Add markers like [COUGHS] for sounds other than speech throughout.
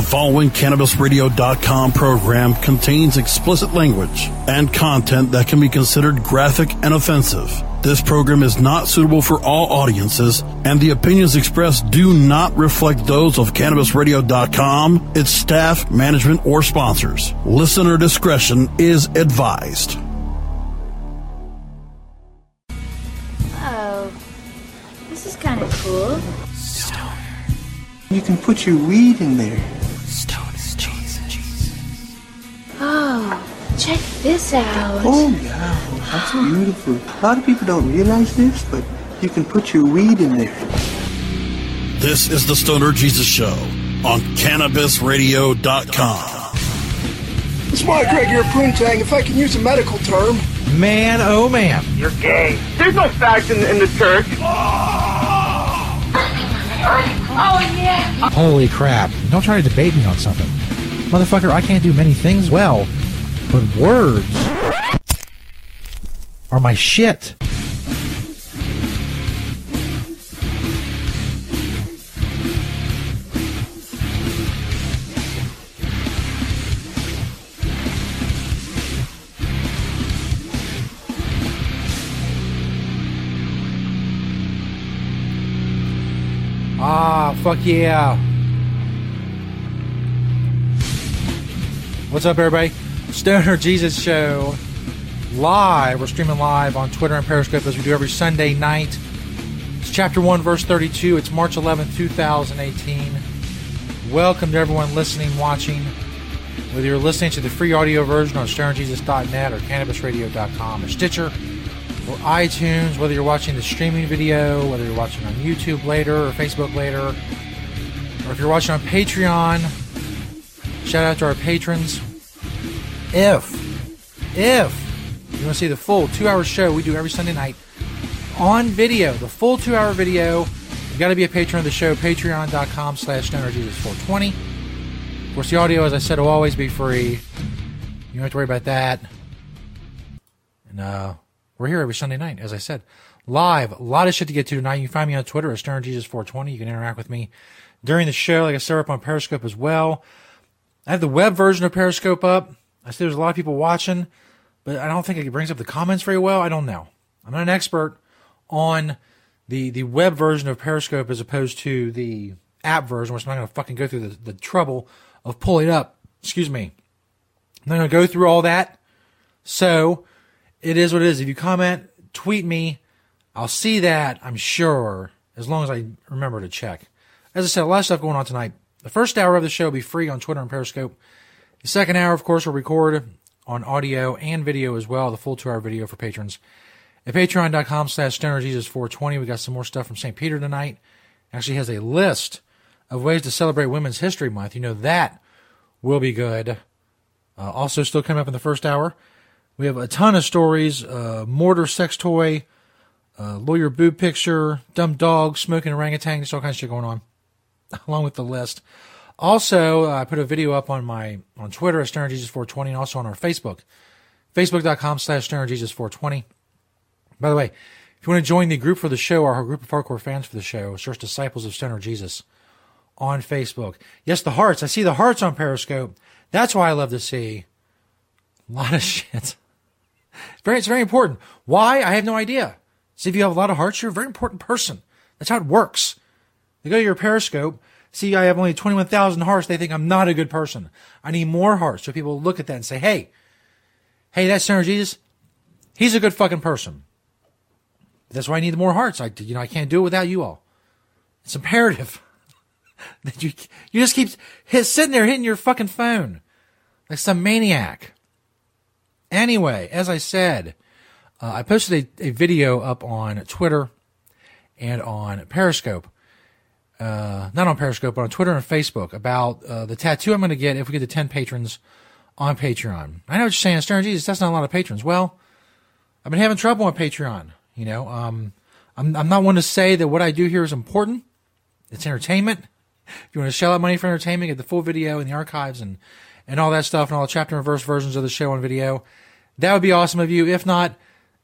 The following CannabisRadio.com program contains explicit language and content that can be considered graphic and offensive. This program is not suitable for all audiences, and the opinions expressed do not reflect those of CannabisRadio.com, its staff, management, or sponsors. Listener discretion is advised. Oh, this is kind of cool. You can put your weed in there. Check this out. Oh, yeah. That's beautiful. A lot of people don't realize this, but you can put your weed in there. This is the Stoner Jesus Show on CannabisRadio.com. It's my Gregor Poontang, if I can use a medical term. Man, oh man. You're gay. There's no facts in, in the church. Oh, yeah. Holy crap. Don't try to debate me on something. Motherfucker, I can't do many things well, but words are my shit. Ah, fuck yeah. What's up, everybody? Stoner Jesus Show live. We're streaming live on Twitter and Periscope as we do every Sunday night. It's chapter 1, verse 32. It's March 11th, 2018. Welcome to everyone listening, watching. Whether you're listening to the free audio version on stonerjesus.net or cannabisradio.com or Stitcher or iTunes, whether you're watching the streaming video, whether you're watching on YouTube later or Facebook later, or if you're watching on Patreon, shout out to our patrons. If, if you want to see the full two hour show we do every Sunday night on video, the full two hour video, you got to be a patron of the show, patreon.com slash stonerjesus420. Of course, the audio, as I said, will always be free. You don't have to worry about that. And, uh, we're here every Sunday night, as I said. Live. A lot of shit to get to tonight. You can find me on Twitter at StonerJesus420. You can interact with me during the show. Like I said, up on Periscope as well. I have the web version of Periscope up. I see there's a lot of people watching, but I don't think it brings up the comments very well. I don't know. I'm not an expert on the the web version of Periscope as opposed to the app version, which I'm not going to fucking go through the, the trouble of pulling up. Excuse me. I'm not going to go through all that. So it is what it is. If you comment, tweet me. I'll see that, I'm sure, as long as I remember to check. As I said, a lot of stuff going on tonight. The first hour of the show will be free on Twitter and Periscope. The second hour, of course, will record on audio and video as well, the full two hour video for patrons. At patreon.com slash stonerjesus420, we got some more stuff from St. Peter tonight. Actually has a list of ways to celebrate Women's History Month. You know, that will be good. Uh, also, still coming up in the first hour, we have a ton of stories uh, mortar sex toy, uh, lawyer boob picture, dumb dog, smoking orangutan, just all kinds of shit going on, [LAUGHS] along with the list. Also, uh, I put a video up on my on Twitter at StonerJesus420 and also on our Facebook, facebook.com slash StonerJesus420. By the way, if you want to join the group for the show, our group of hardcore fans for the show, search Disciples of Stoner Jesus on Facebook. Yes, the hearts. I see the hearts on Periscope. That's why I love to see a lot of [LAUGHS] shit. It's very, it's very important. Why? I have no idea. See, if you have a lot of hearts, you're a very important person. That's how it works. They go to your Periscope, see I have only 21,000 hearts, they think I'm not a good person. I need more hearts. So people look at that and say, hey, hey, that's sinner Jesus. He's a good fucking person. That's why I need more hearts. I, you know, I can't do it without you all. It's imperative [LAUGHS] that you, you just keep hit, sitting there hitting your fucking phone like some maniac. Anyway, as I said, uh, I posted a, a, video up on Twitter and on Periscope. Uh, not on Periscope, but on Twitter and Facebook about uh, the tattoo I'm going to get if we get to 10 patrons on Patreon. I know what you're saying, Stern, Jesus, that's not a lot of patrons. Well, I've been having trouble on Patreon. You know, um, I'm, I'm not one to say that what I do here is important. It's entertainment. If you want to shell out money for entertainment, get the full video in the archives and, and all that stuff and all the chapter and verse versions of the show on video. That would be awesome of you. If not,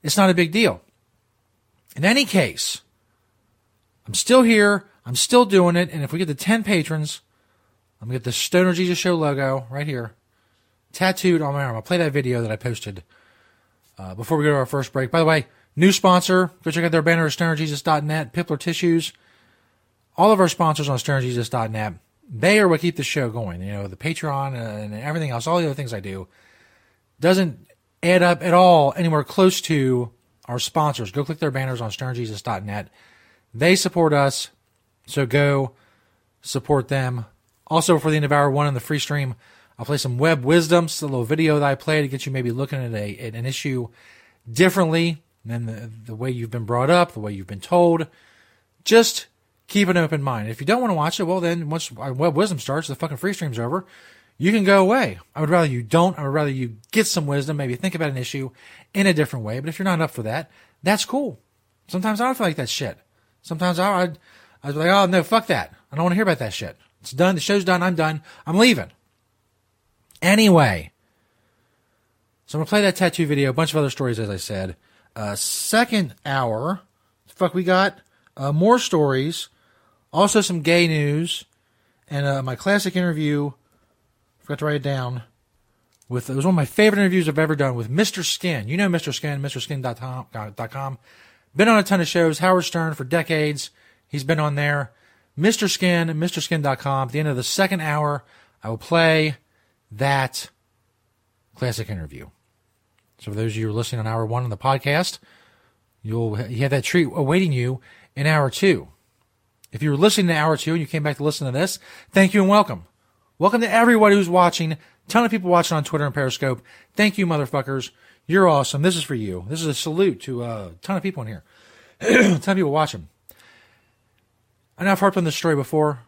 it's not a big deal. In any case, I'm still here. I'm still doing it. And if we get to 10 patrons I'm gonna get the Stoner Jesus Show logo right here, tattooed on my arm. I'll play that video that I posted uh, before we go to our first break. By the way, new sponsor. Go check out their banner at stonerjesus.net. Pipler Tissues. All of our sponsors on stonerjesus.net. They are what keep the show going. You know, the Patreon and everything else, all the other things I do, doesn't add up at all anywhere close to our sponsors. Go click their banners on stonerjesus.net. They support us, so go support them. Also, for the end of hour one in the free stream, I'll play some web wisdoms, a little video that I play to get you maybe looking at, a, at an issue differently than the, the way you've been brought up, the way you've been told. Just keep an open mind. If you don't want to watch it, well, then once web wisdom starts, the fucking free stream's over. You can go away. I would rather you don't. I would rather you get some wisdom, maybe think about an issue in a different way. But if you're not up for that, that's cool. Sometimes I don't feel like that shit. Sometimes I, I'd, I'd be like, oh no, fuck that. I don't want to hear about that shit. It's done. The show's done. I'm done. I'm leaving. Anyway, so I'm gonna play that tattoo video. A bunch of other stories, as I said. Uh, second hour, fuck, we got uh, more stories, also some gay news, and uh, my classic interview. Forgot to write it down. With it was one of my favorite interviews I've ever done with Mr. Skin. You know Mr. Skin, MrSkin.com. Been on a ton of shows. Howard Stern for decades. He's been on there. Mr. Skin, MrSkin.com. At the end of the second hour, I will play that classic interview. So for those of you who are listening on hour one of the podcast, you'll you have that treat awaiting you in hour two. If you were listening to hour two and you came back to listen to this, thank you and welcome. Welcome to everybody who's watching. Ton of people watching on Twitter and Periscope. Thank you, motherfuckers. You're awesome. This is for you. This is a salute to a ton of people in here. [CLEARS THROAT] ton of people watching. I know I've harped on this story before,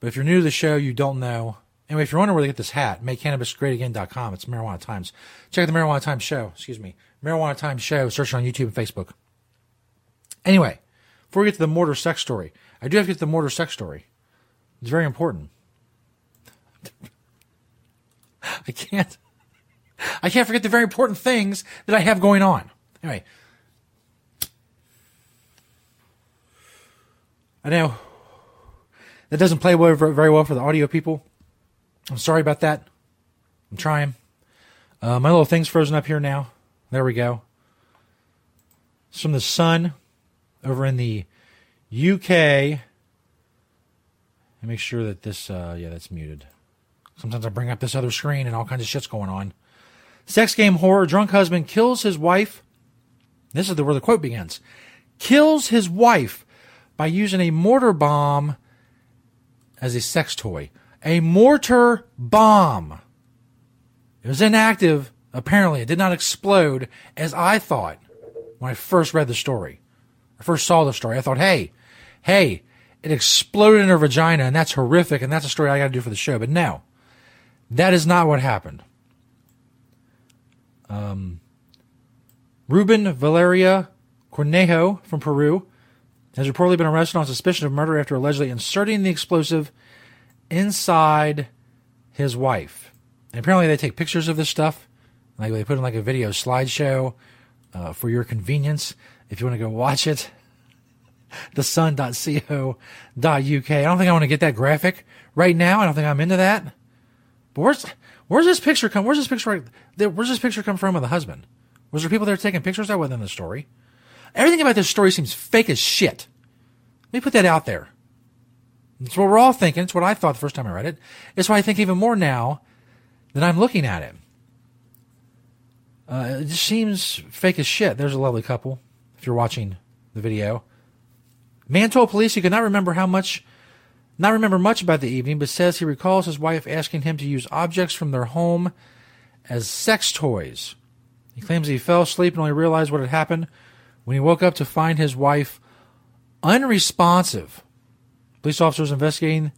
but if you're new to the show, you don't know. Anyway, if you're wondering where to get this hat, makecannabisgreatagain.com. It's Marijuana Times. Check out the Marijuana Times show. Excuse me. Marijuana Times show. Search it on YouTube and Facebook. Anyway, before we get to the mortar sex story, I do have to get to the mortar sex story. It's very important. [LAUGHS] I can't. I can't forget the very important things that I have going on. Anyway, I know that doesn't play very well for the audio people. I'm sorry about that. I'm trying. Uh, my little thing's frozen up here now. There we go. It's from the sun over in the UK. And make sure that this, uh, yeah, that's muted. Sometimes I bring up this other screen and all kinds of shit's going on. Sex game horror. Drunk husband kills his wife. This is the, where the quote begins. Kills his wife by using a mortar bomb as a sex toy. A mortar bomb. It was inactive. Apparently, it did not explode as I thought when I first read the story. I first saw the story. I thought, hey, hey, it exploded in her vagina, and that's horrific, and that's a story I got to do for the show. But no, that is not what happened. Um, Ruben Valeria Cornejo from Peru has reportedly been arrested on suspicion of murder after allegedly inserting the explosive inside his wife. And apparently, they take pictures of this stuff. Like they put in like a video slideshow uh, for your convenience. If you want to go watch it, [LAUGHS] thesun.co.uk. I don't think I want to get that graphic right now. I don't think I'm into that. But where's where's this picture come? Where's this picture? Where's this picture come from of the husband? Was there people there taking pictures? That wasn't in the story. Everything about this story seems fake as shit. Let me put that out there. It's what we're all thinking. It's what I thought the first time I read it. It's why I think even more now that I'm looking at it. Uh, it just seems fake as shit. There's a lovely couple. If you're watching the video, man told police he could not remember how much, not remember much about the evening, but says he recalls his wife asking him to use objects from their home as sex toys. He claims he fell asleep and only realized what had happened when he woke up to find his wife unresponsive. Police officers investigating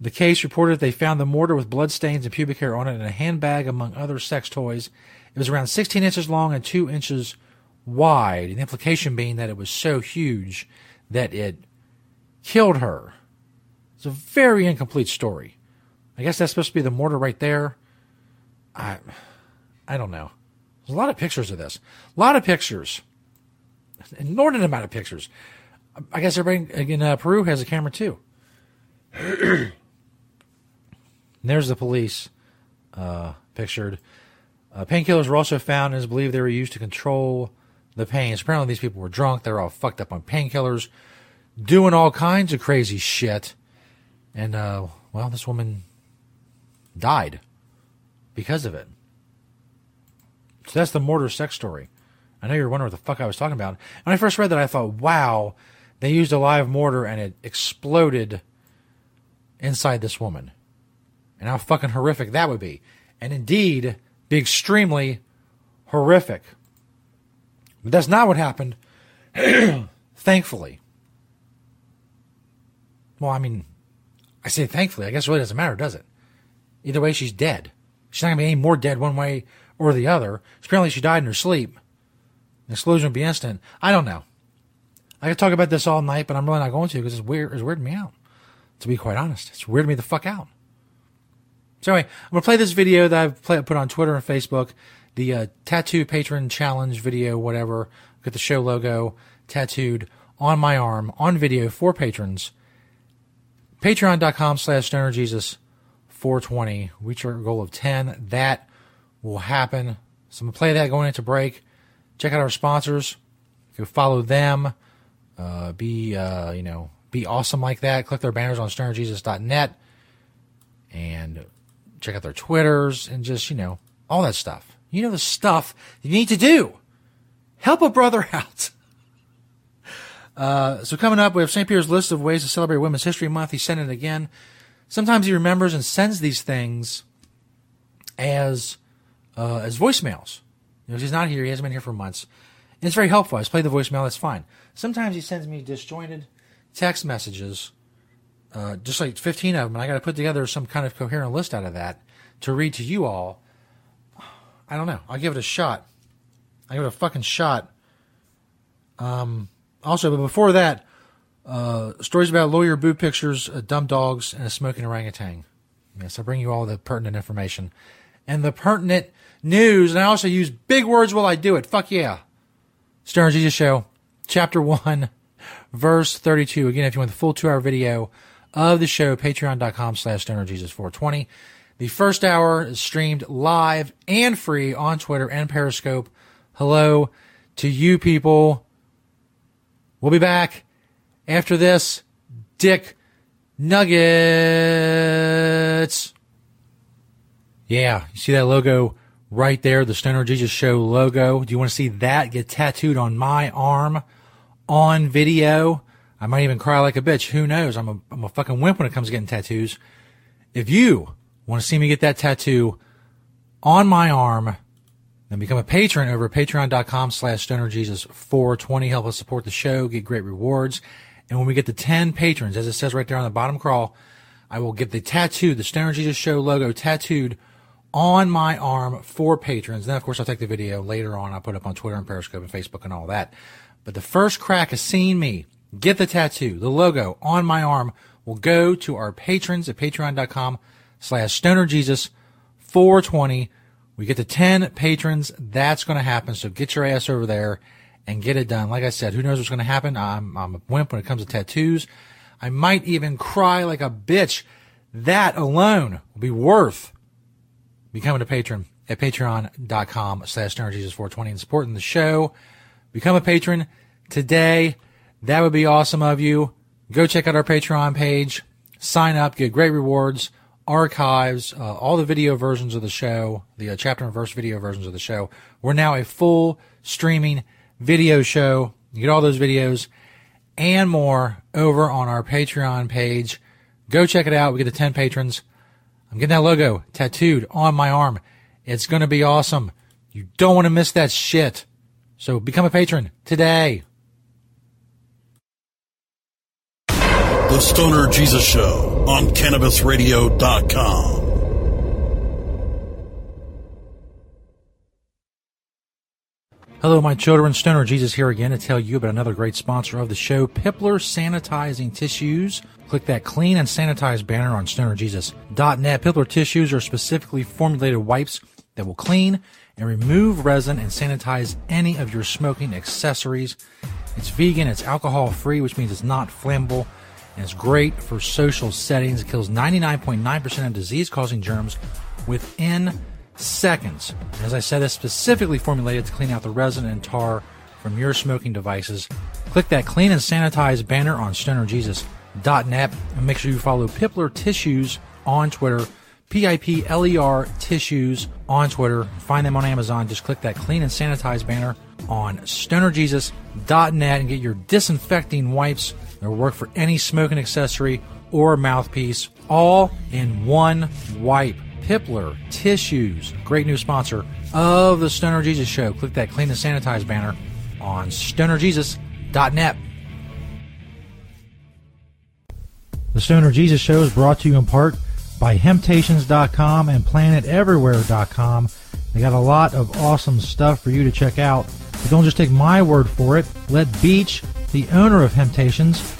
the case reported they found the mortar with blood stains and pubic hair on it in a handbag among other sex toys. It was around 16 inches long and 2 inches wide, the implication being that it was so huge that it killed her. It's a very incomplete story. I guess that's supposed to be the mortar right there. I, I don't know. There's a lot of pictures of this. A lot of pictures. An inordinate amount of pictures. I guess everybody in uh, Peru has a camera too. [CLEARS THROAT] There's the police uh, pictured. Uh, painkillers were also found and it's believed they were used to control the pain. So apparently, these people were drunk. They were all fucked up on painkillers, doing all kinds of crazy shit. And, uh, well, this woman died because of it. So that's the mortar sex story. I know you're wondering what the fuck I was talking about. When I first read that, I thought, wow, they used a live mortar and it exploded inside this woman. And how fucking horrific that would be. And indeed, be extremely horrific. But that's not what happened, [CLEARS THROAT] thankfully. Well, I mean, I say thankfully. I guess it really doesn't matter, does it? Either way, she's dead. She's not going to be any more dead one way or the other. Apparently, she died in her sleep. Explosion would be instant. I don't know. I could talk about this all night, but I'm really not going to because it's weird. It's weirding me out. To be quite honest, it's weirding me the fuck out. So anyway, I'm gonna play this video that I've play, put on Twitter and Facebook, the uh, tattoo patron challenge video, whatever. Got the show logo tattooed on my arm on video for patrons. Patreon.com slash stoner Jesus 420. Reach our goal of 10. That will happen. So I'm gonna play that going into break. Check out our sponsors. Go follow them. Uh, be uh, you know be awesome like that. Click their banners on stonerjesus.net and check out their Twitters and just you know all that stuff. You know the stuff you need to do. Help a brother [LAUGHS] out. Uh, so coming up, we have St. Peter's list of ways to celebrate Women's History Month. He sent it again. Sometimes he remembers and sends these things as uh, as voicemails. Know, he's not here. He hasn't been here for months. And it's very helpful. I just play the voicemail. That's fine. Sometimes he sends me disjointed text messages, uh, just like 15 of them, and I got to put together some kind of coherent list out of that to read to you all. I don't know. I'll give it a shot. I give it a fucking shot. Um, also, but before that, uh, stories about lawyer boob pictures, uh, dumb dogs, and a smoking orangutan. Yes, I bring you all the pertinent information and the pertinent news, and I also use big words while I do it. Fuck yeah. Stoner Jesus Show, Chapter 1, Verse 32. Again, if you want the full two-hour video of the show, patreon.com slash stonerjesus420. The first hour is streamed live and free on Twitter and Periscope. Hello to you people. We'll be back after this. Dick Nuggets. Yeah, you see that logo right there, the Stoner Jesus Show logo. Do you want to see that get tattooed on my arm on video? I might even cry like a bitch. Who knows? I'm a, I'm a fucking wimp when it comes to getting tattoos. If you want to see me get that tattoo on my arm, then become a patron over at patreon.com slash stonerjesus420. Help us support the show, get great rewards. And when we get to 10 patrons, as it says right there on the bottom crawl, I will get the tattoo, the Stoner Jesus Show logo tattooed on my arm for patrons. Then, of course, I'll take the video later on. I'll put it up on Twitter and Periscope and Facebook and all that. But the first crack of seeing me get the tattoo, the logo on my arm will go to our patrons at patreon.com slash stonerjesus420. We get to 10 patrons. That's going to happen. So get your ass over there and get it done. Like I said, who knows what's going to happen? I'm, I'm a wimp when it comes to tattoos. I might even cry like a bitch. That alone will be worth becoming a patron at patreon.com slash stonerjesus420 and supporting the show. Become a patron today. That would be awesome of you. Go check out our Patreon page. Sign up, get great rewards, archives, uh, all the video versions of the show, the uh, chapter and verse video versions of the show. We're now a full streaming video show. You get all those videos and more over on our Patreon page. Go check it out. We get the 10 patrons. I'm getting that logo tattooed on my arm. It's going to be awesome. You don't want to miss that shit. So become a patron today. The Stoner Jesus Show on CannabisRadio.com. Hello, my children. Stoner Jesus here again to tell you about another great sponsor of the show, Pipler Sanitizing Tissues. Click that clean and sanitize banner on stonerjesus.net. Pipler tissues are specifically formulated wipes that will clean and remove resin and sanitize any of your smoking accessories. It's vegan, it's alcohol free, which means it's not flammable and it's great for social settings. It kills 99.9% of disease causing germs within seconds. As I said, it's specifically formulated to clean out the resin and tar from your smoking devices. Click that clean and sanitize banner on stonerjesus.net and make sure you follow Pipler Tissues on Twitter. P I P L E R Tissues on Twitter. Find them on Amazon. Just click that clean and sanitize banner on stonerjesus.net and get your disinfecting wipes that will work for any smoking accessory or mouthpiece, all in one wipe. Pipler Tissues, great new sponsor of the Stoner Jesus Show. Click that clean and sanitize banner on stonerjesus.net. The Stoner Jesus Show is brought to you in part by Hemptations.com and PlantedEverywhere.com. They got a lot of awesome stuff for you to check out. But don't just take my word for it. Let Beach, the owner of Hemptations,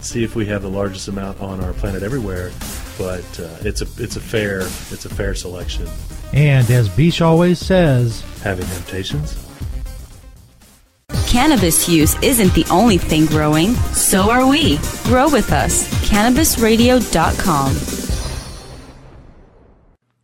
see if we have the largest amount on our planet everywhere. But uh, it's a it's a fair it's a fair selection. And as Beach always says, Having temptations. Cannabis use isn't the only thing growing, so are we. Grow with us. CannabisRadio.com.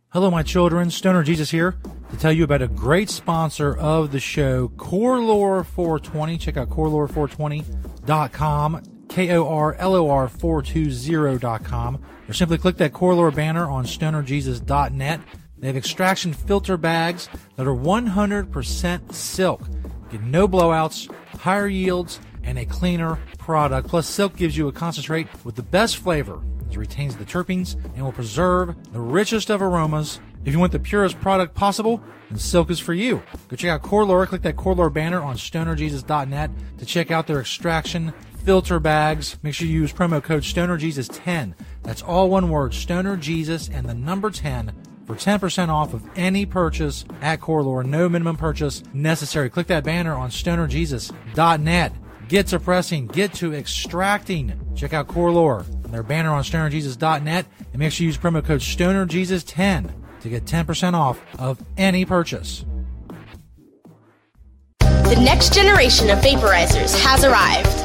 Hello, my children. Stoner Jesus here to tell you about a great sponsor of the show, Korlor 420. Check out Korlor420.com, K O R L O R 420.com, or simply click that Korlor banner on stonerjesus.net. They have extraction filter bags that are 100% silk. Get no blowouts, higher yields, and a cleaner product. Plus, silk gives you a concentrate with the best flavor. It retains the terpenes and will preserve the richest of aromas. If you want the purest product possible, then silk is for you. Go check out Korlor. Click that Korlor banner on stonerjesus.net to check out their extraction filter bags. Make sure you use promo code StonerJesus10. That's all one word, StonerJesus and the number 10 for 10% off of any purchase at Korlor. No minimum purchase necessary. Click that banner on stonerjesus.net. Get to pressing, get to extracting. Check out Korlor and their banner on stonerjesus.net and make sure you use promo code StonerJesus10 to get 10% off of any purchase. The next generation of vaporizers has arrived.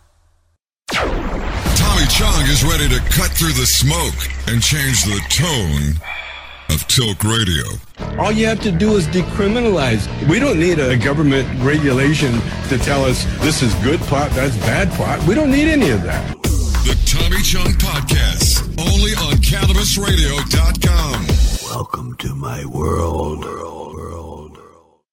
Tommy Chong is ready to cut through the smoke and change the tone of Tilk Radio. All you have to do is decriminalize. We don't need a government regulation to tell us this is good pot, that's bad pot. We don't need any of that. The Tommy Chong Podcast, only on CannabisRadio.com. Welcome to my world. The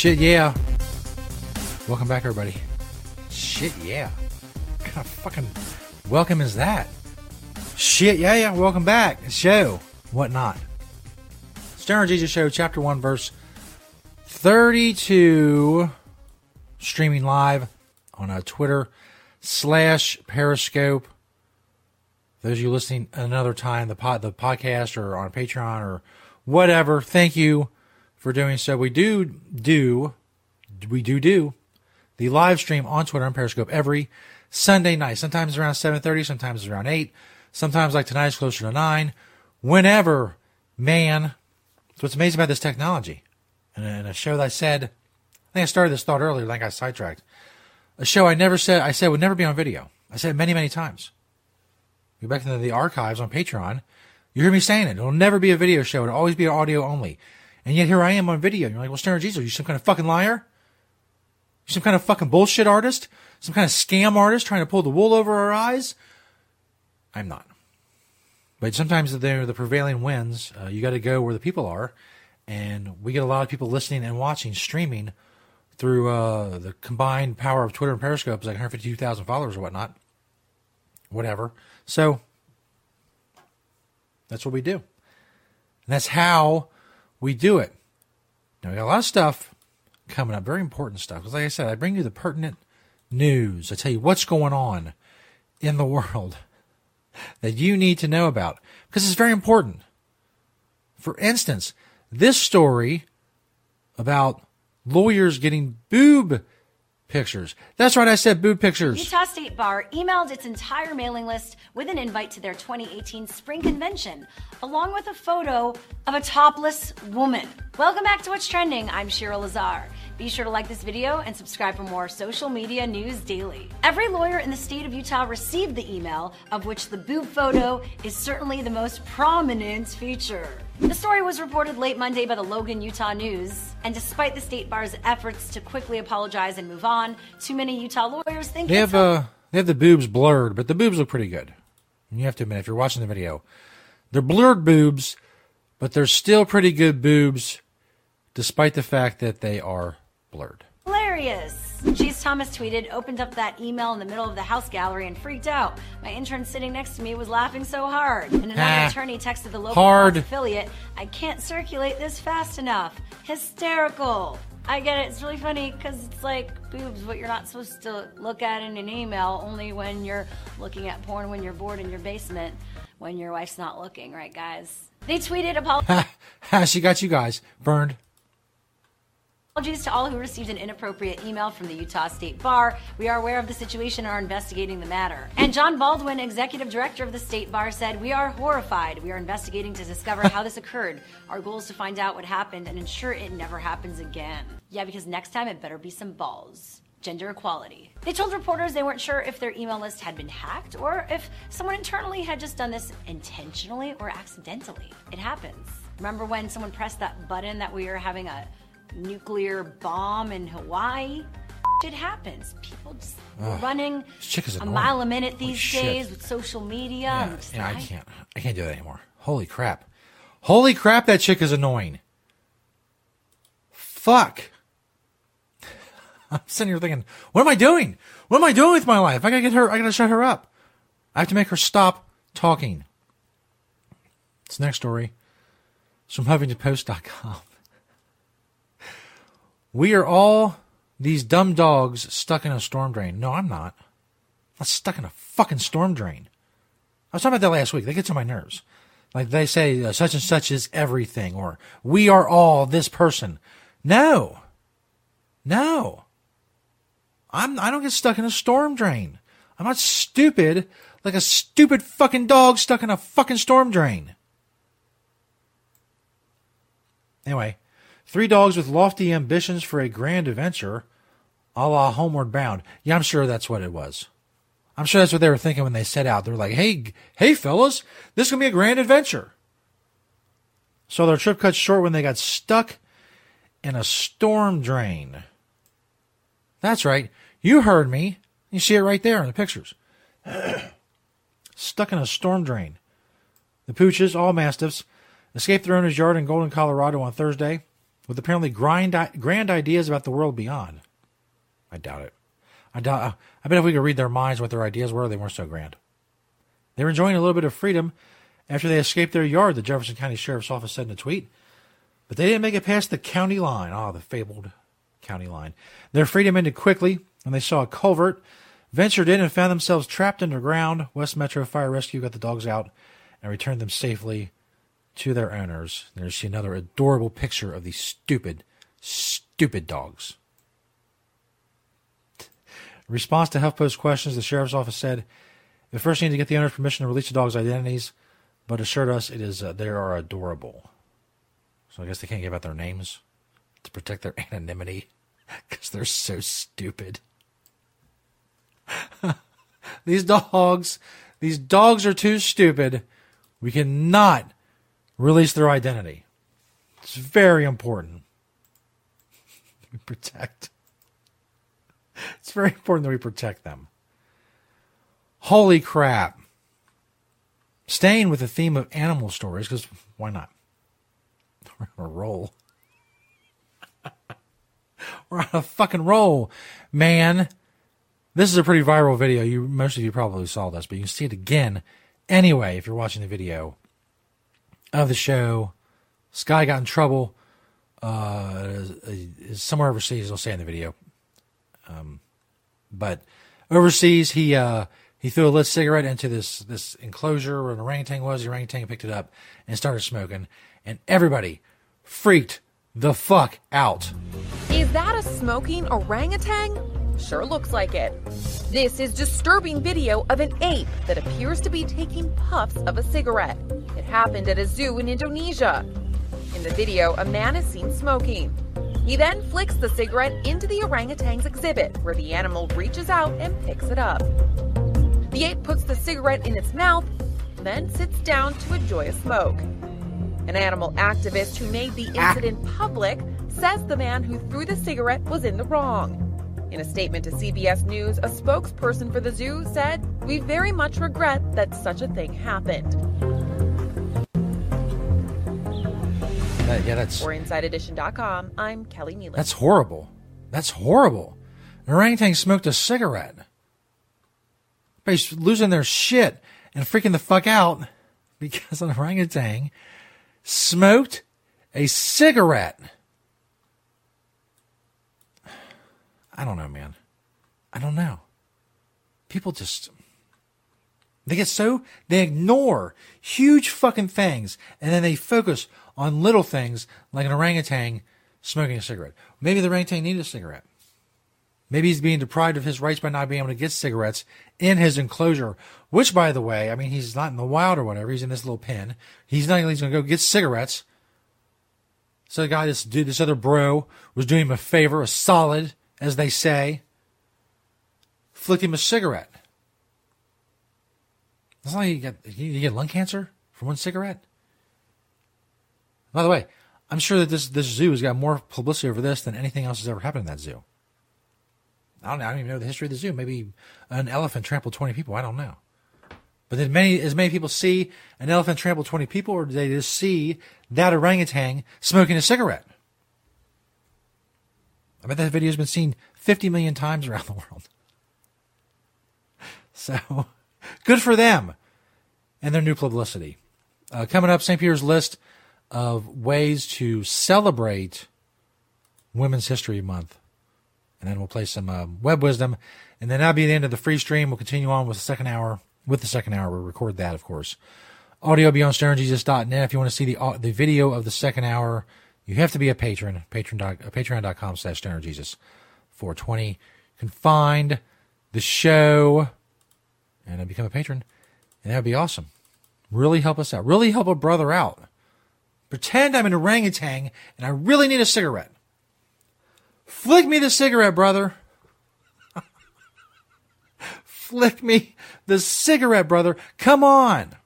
Shit, yeah. Welcome back, everybody. Shit, yeah. What kind of fucking welcome is that? Shit, yeah, yeah. Welcome back. Show. What Whatnot. Stoner Jesus Show, Chapter 1, Verse 32. Streaming live on uh, Twitter slash Periscope. Those of you listening another time, the pod, the podcast or on Patreon or whatever, thank you for doing so. We do do we do do the live stream on Twitter and Periscope every Sunday night. Sometimes around seven thirty, sometimes around eight, sometimes like tonight it's closer to nine. Whenever, man, that's what's amazing about this technology. And in a show that I said, I think I started this thought earlier, like I sidetracked. A show I never said I said would never be on video. I said it many, many times. Go back into the archives on Patreon. You hear me saying it. It'll never be a video show. It'll always be audio only. And yet here I am on video. You're like, well, Stoner Jesus, are you some kind of fucking liar? You some kind of fucking bullshit artist? Some kind of scam artist trying to pull the wool over our eyes? I'm not. But sometimes they're the prevailing winds. Uh, you got to go where the people are. And we get a lot of people listening and watching, streaming through uh, the combined power of Twitter and Periscope. Like 152,000 followers or whatnot. Whatever. So that's what we do. And that's how we do it. Now, we got a lot of stuff coming up, very important stuff. Because, like I said, I bring you the pertinent news. I tell you what's going on in the [LAUGHS] world that you need to know about because it's very important. For instance, this story about lawyers getting boob pictures. That's right, I said boob pictures. Utah State Bar emailed its entire mailing list with an invite to their 2018 spring convention, along with a photo of a topless woman. Welcome back to What's Trending. I'm Shira Lazar. Be sure to like this video and subscribe for more social media news daily. Every lawyer in the state of Utah received the email, of which the boob photo is certainly the most prominent feature. The story was reported late Monday by the Logan Utah News, and despite the state bar's efforts to quickly apologize and move on, too many Utah lawyers think They have uh, they have the boobs blurred, but the boobs look pretty good. You have to admit, if you're watching the video, they're blurred boobs, but they're still pretty good boobs, despite the fact that they are blurred. hilarious. Cheese Thomas tweeted, opened up that email in the middle of the house gallery and freaked out. My intern sitting next to me was laughing so hard. And another Ah, attorney texted the local hard. Affiliate, I can't circulate this fast enough. Hysterical. I get it. It's really funny because it's like boobs, what you're not supposed to look at in an email, only when you're looking at porn when you're bored in your basement when your wife's not looking, right, guys? They tweeted apologies. [LAUGHS] Ha, she got you guys burned. Apologies to all who received an inappropriate email from the Utah State Bar. We are aware of the situation and are investigating the matter. And John Baldwin, executive director of the State Bar, said, We are horrified. We are investigating to discover how this occurred. Our goal is to find out what happened and ensure it never happens again. Yeah, because next time it better be some balls. Gender equality. They told reporters they weren't sure if their email list had been hacked or if someone internally had just done this intentionally or accidentally. It happens. Remember when someone pressed that button that we were having a nuclear bomb in Hawaii? It happens. People just Ugh, running this chick is a mile a minute Holy these shit. days with social media. Yeah, and just yeah, I can't. I can't do that anymore. Holy crap! Holy crap! That chick is annoying. Fuck. [LAUGHS] I'm sitting here thinking, what am I doing? What am I doing with my life? I gotta get her. I gotta shut her up. I have to make her stop talking. It's the next story. It's from HuffingtonPost.com. We are all these dumb dogs stuck in a storm drain. No, I'm not. I'm not stuck in a fucking storm drain. I was talking about that last week. They get to my nerves. Like they say, uh, such and such is everything, or we are all this person. No, no. I'm. I don't get stuck in a storm drain. I'm not stupid like a stupid fucking dog stuck in a fucking storm drain. Anyway, three dogs with lofty ambitions for a grand adventure, a la Homeward Bound. Yeah, I'm sure that's what it was. I'm sure that's what they were thinking when they set out. They're like, hey, hey, fellas, this is going to be a grand adventure. So their trip cut short when they got stuck in a storm drain. That's right. You heard me. You see it right there in the pictures. [CLEARS THROAT] stuck in a storm drain. The pooches, all mastiffs, escaped their owner's yard in Golden, Colorado on Thursday with apparently grand, grand ideas about the world beyond. I doubt it. I doubt. I bet if we could read their minds what their ideas were, they weren't so grand. They were enjoying a little bit of freedom after they escaped their yard, the Jefferson County Sheriff's Office said in a tweet. But they didn't make it past the county line. Ah, oh, the fabled county line. Their freedom ended quickly when they saw a culvert, ventured in, and found themselves trapped underground. West Metro Fire Rescue got the dogs out and returned them safely to their owners. There's another adorable picture of these stupid, stupid dogs. In response to HuffPost questions, the sheriff's office said, "We first need to get the owner's permission to release the dogs' identities, but assured us it is uh, they are adorable." So I guess they can't give out their names to protect their [LAUGHS] anonymity because they're so stupid. [LAUGHS] these dogs, these dogs are too stupid. We cannot release their identity. It's very important. We protect. It's very important that we protect them. Holy crap. Staying with the theme of animal stories, because why not? [LAUGHS] We're on a roll. [LAUGHS] We're on a fucking roll, man. This is a pretty viral video. You most of you probably saw this, but you can see it again anyway if you're watching the video of the show. Sky got in trouble uh, somewhere overseas. I'll say in the video. Um, but overseas, he uh, he threw a lit cigarette into this this enclosure where an orangutan was. The orangutan picked it up and started smoking, and everybody freaked the fuck out. Is that a smoking orangutan? Sure looks like it. This is disturbing video of an ape that appears to be taking puffs of a cigarette. Happened at a zoo in Indonesia. In the video, a man is seen smoking. He then flicks the cigarette into the orangutan's exhibit, where the animal reaches out and picks it up. The ape puts the cigarette in its mouth, then sits down to enjoy a smoke. An animal activist who made the ah. incident public says the man who threw the cigarette was in the wrong. In a statement to CBS News, a spokesperson for the zoo said, We very much regret that such a thing happened. Uh, yeah, that's. For InsideEdition.com, I'm Kelly Nealon. That's horrible. That's horrible. An orangutan smoked a cigarette. Everybody's losing their shit and freaking the fuck out because an orangutan smoked a cigarette. I don't know, man. I don't know. People just they get so they ignore huge fucking things and then they focus on little things like an orangutan smoking a cigarette. Maybe the orangutan needed a cigarette. Maybe he's being deprived of his rights by not being able to get cigarettes in his enclosure, which, by the way, I mean, he's not in the wild or whatever. He's in this little pen. He's not he's going to go get cigarettes. So the guy, this dude, this other bro, was doing him a favor, a solid, as they say, flicked him a cigarette. That's not like you get, you get lung cancer from one cigarette. By the way, I'm sure that this this zoo has got more publicity over this than anything else has ever happened in that zoo. I don't, I don't even know the history of the zoo. Maybe an elephant trampled 20 people. I don't know. But did many as many people see an elephant trample 20 people, or did they just see that orangutan smoking a cigarette? I bet that video has been seen 50 million times around the world. [LAUGHS] So, good for them and their new publicity. Uh, coming up, St. Peter's list of ways to celebrate Women's History Month. And then we'll play some uh, web wisdom. And then that'll be the end of the free stream. We'll continue on with the second hour. With the second hour, we'll record that, of course. Audio be on stonerjesus.net. If you want to see the uh, the video of the second hour, you have to be a patron. Patron uh, Patreon.com slash stonerjesus. 420. You can find the show and become a patron, and that would be awesome. Really help us out. Really help a brother out. Pretend I'm an orangutan and I really need a cigarette. Flick me the cigarette, brother. [LAUGHS] Flick me the cigarette, brother. Come on.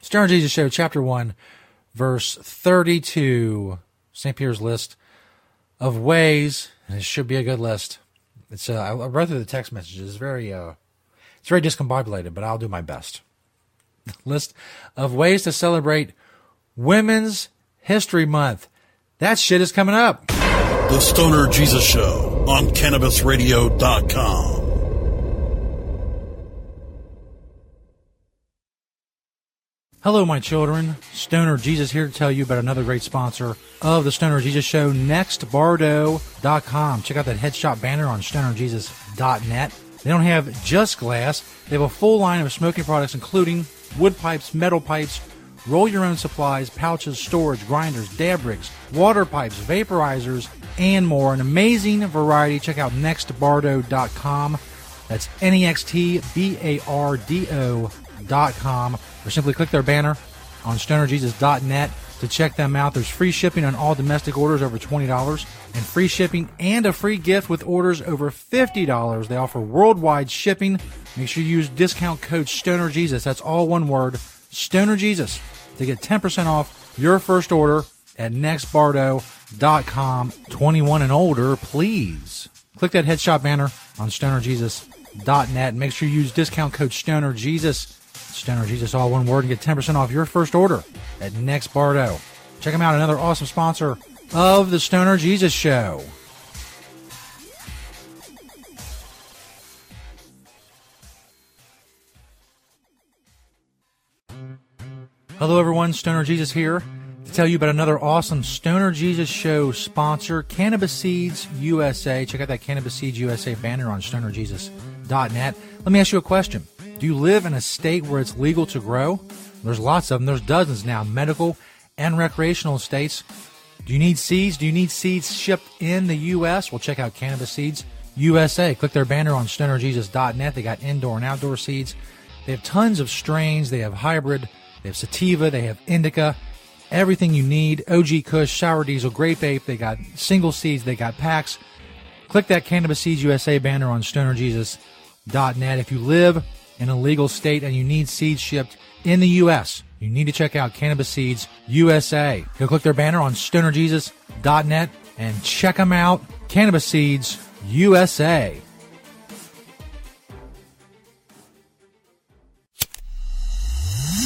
Stoner Jesus Show, Chapter 1, verse 32. St. Peter's list of ways, and it should be a good list. It's uh, I read through the text messages. It's very uh, it's very discombobulated, but I'll do my best. [LAUGHS] list of ways to celebrate Women's History Month. That shit is coming up. The Stoner Jesus Show on CannabisRadio.com. Hello, my children. Stoner Jesus here to tell you about another great sponsor of the Stoner Jesus Show, NextBardo.com. Check out that headshot banner on StonerJesus.net. They don't have just glass, they have a full line of smoking products, including wood pipes, metal pipes, roll your own supplies, pouches, storage, grinders, dab rigs, water pipes, vaporizers, and more. An amazing variety. Check out nextbardo.com. That's N E X T B A R D O.com. Or simply click their banner on stonerjesus.net to check them out. There's free shipping on all domestic orders over $20 and free shipping and a free gift with orders over $50. They offer worldwide shipping. Make sure you use discount code Stoner Jesus. That's all one word, Stoner Jesus, to get 10% off your first order at nextbardo.com. 21 and older, please. Click that headshot banner on stonerjesus.net. Make sure you use discount code STONERJesus. Stoner Jesus, all one word, and get 10% off your first order at Next Bardo. Check them out, another awesome sponsor of the Stoner Jesus Show. Hello, everyone. Stoner Jesus here to tell you about another awesome Stoner Jesus Show sponsor, Cannabis Seeds USA. Check out that Cannabis Seeds USA banner on stonerjesus.net. Let me ask you a question. Do you live in a state where it's legal to grow? There's lots of them. There's dozens now, medical and recreational states. Do you need seeds? Do you need seeds shipped in the U.S.? Well, check out Cannabis Seeds USA. Click their banner on stonerjesus.net. They got indoor and outdoor seeds. They have tons of strains. They have hybrid. They have sativa. They have indica. Everything you need. OG Kush, Sour Diesel, Grape Ape. They got single seeds. They got packs. Click that Cannabis Seeds USA banner on stonerjesus.net. If you live in a legal state and you need seeds shipped in the U.S., you need to check out Cannabis Seeds USA. Go click their banner on stonerjesus.net and check them out. Cannabis Seeds USA.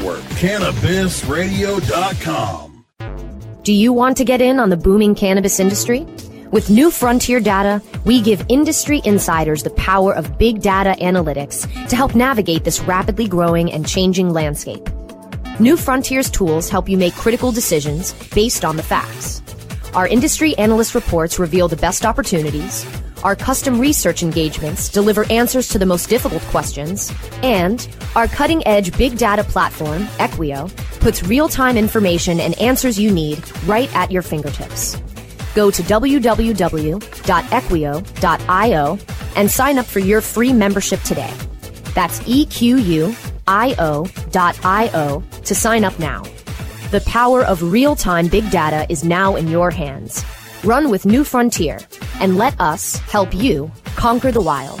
CannabisRadio.com. Do you want to get in on the booming cannabis industry? With New Frontier Data, we give industry insiders the power of big data analytics to help navigate this rapidly growing and changing landscape. New Frontier's tools help you make critical decisions based on the facts. Our industry analyst reports reveal the best opportunities. Our custom research engagements deliver answers to the most difficult questions. And our cutting edge big data platform, Equio, puts real time information and answers you need right at your fingertips. Go to www.equio.io and sign up for your free membership today. That's EQUIO.io to sign up now. The power of real time big data is now in your hands. Run with New Frontier and let us help you conquer the wild.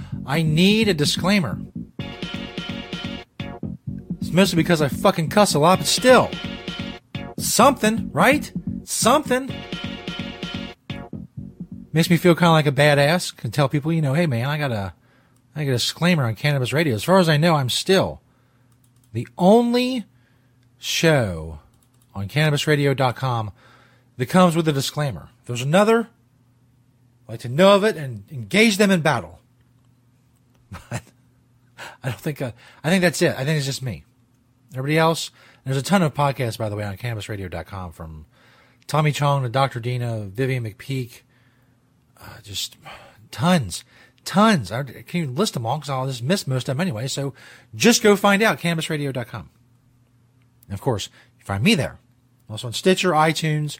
I need a disclaimer. It's mostly because I fucking cuss a lot, but still. Something, right? Something. Makes me feel kind of like a badass. Can tell people, you know, hey man, I got a, I got a disclaimer on Cannabis Radio. As far as I know, I'm still the only show on CannabisRadio.com that comes with a disclaimer. There's another, I'd like to know of it and engage them in battle. [LAUGHS] But I don't think, uh, I think that's it. I think it's just me. Everybody else, there's a ton of podcasts, by the way, on CannabisRadio.com from Tommy Chong to Dr. Dina, Vivian McPeak, uh, just tons, tons. I can't even list them all because I'll just miss most of them anyway. So just go find out, CannabisRadio.com. And of course, you find me there. Also on Stitcher, iTunes,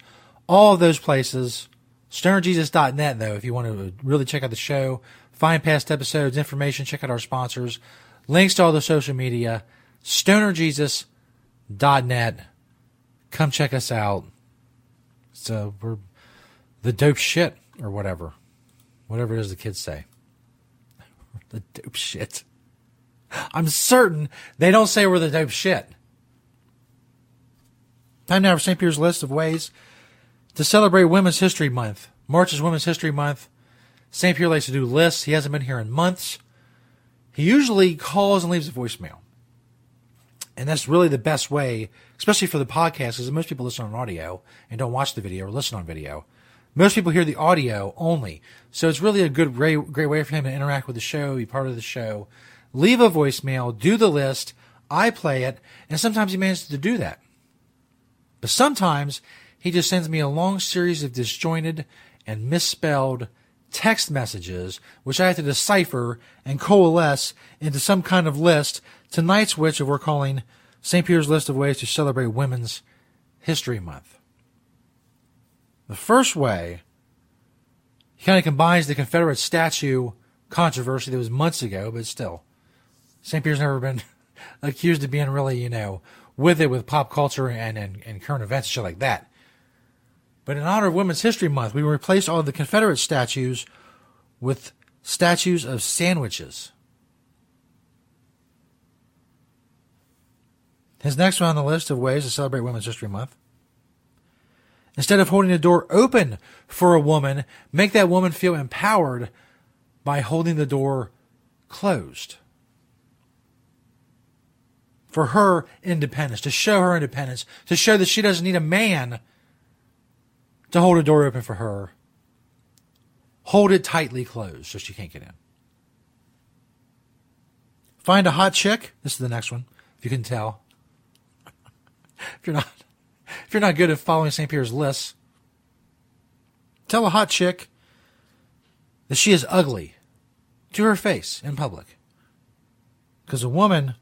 all of those places. StonerJesus.net, though, if you want to really check out the show, find past episodes, information, check out our sponsors, links to all the social media, StonerJesus.net. Come check us out. So we're the dope shit or whatever. Whatever it is the kids say. [LAUGHS] the dope shit. I'm certain they don't say we're the dope shit. Time now for St. Peter's list of ways to celebrate Women's History Month. March is Women's History Month. St. Peter likes to do lists. He hasn't been here in months. He usually calls and leaves a voicemail. And that's really the best way, especially for the podcast, because most people listen on audio and don't watch the video or listen on video. Most people hear the audio only. So it's really a good, great, great way for him to interact with the show, be part of the show. Leave a voicemail, do the list, I play it, and sometimes he manages to do that. But sometimes he just sends me a long series of disjointed and misspelled text messages, which I have to decipher and coalesce into some kind of list, tonight's which we're calling St. Peter's List of Ways to Celebrate Women's History Month. The first way, he kind of combines the Confederate statue controversy that was months ago, but still, St. Peter's never been [LAUGHS] accused of being really, you know, with it with pop culture and, and, and current events and shit like that. But in honor of Women's History Month, we replaced all the Confederate statues with statues of sandwiches. His next one on the list of ways to celebrate Women's History Month. Instead of holding the door open for a woman, make that woman feel empowered by holding the door closed. For her independence, to show her independence, to show that she doesn't need a man to hold a door open for her. Hold it tightly closed so she can't get in. Find a hot chick. This is the next one, if you can tell. [LAUGHS] if you're not if you're not good at following St. Peter's lists, tell a hot chick that she is ugly to her face in public. Because a woman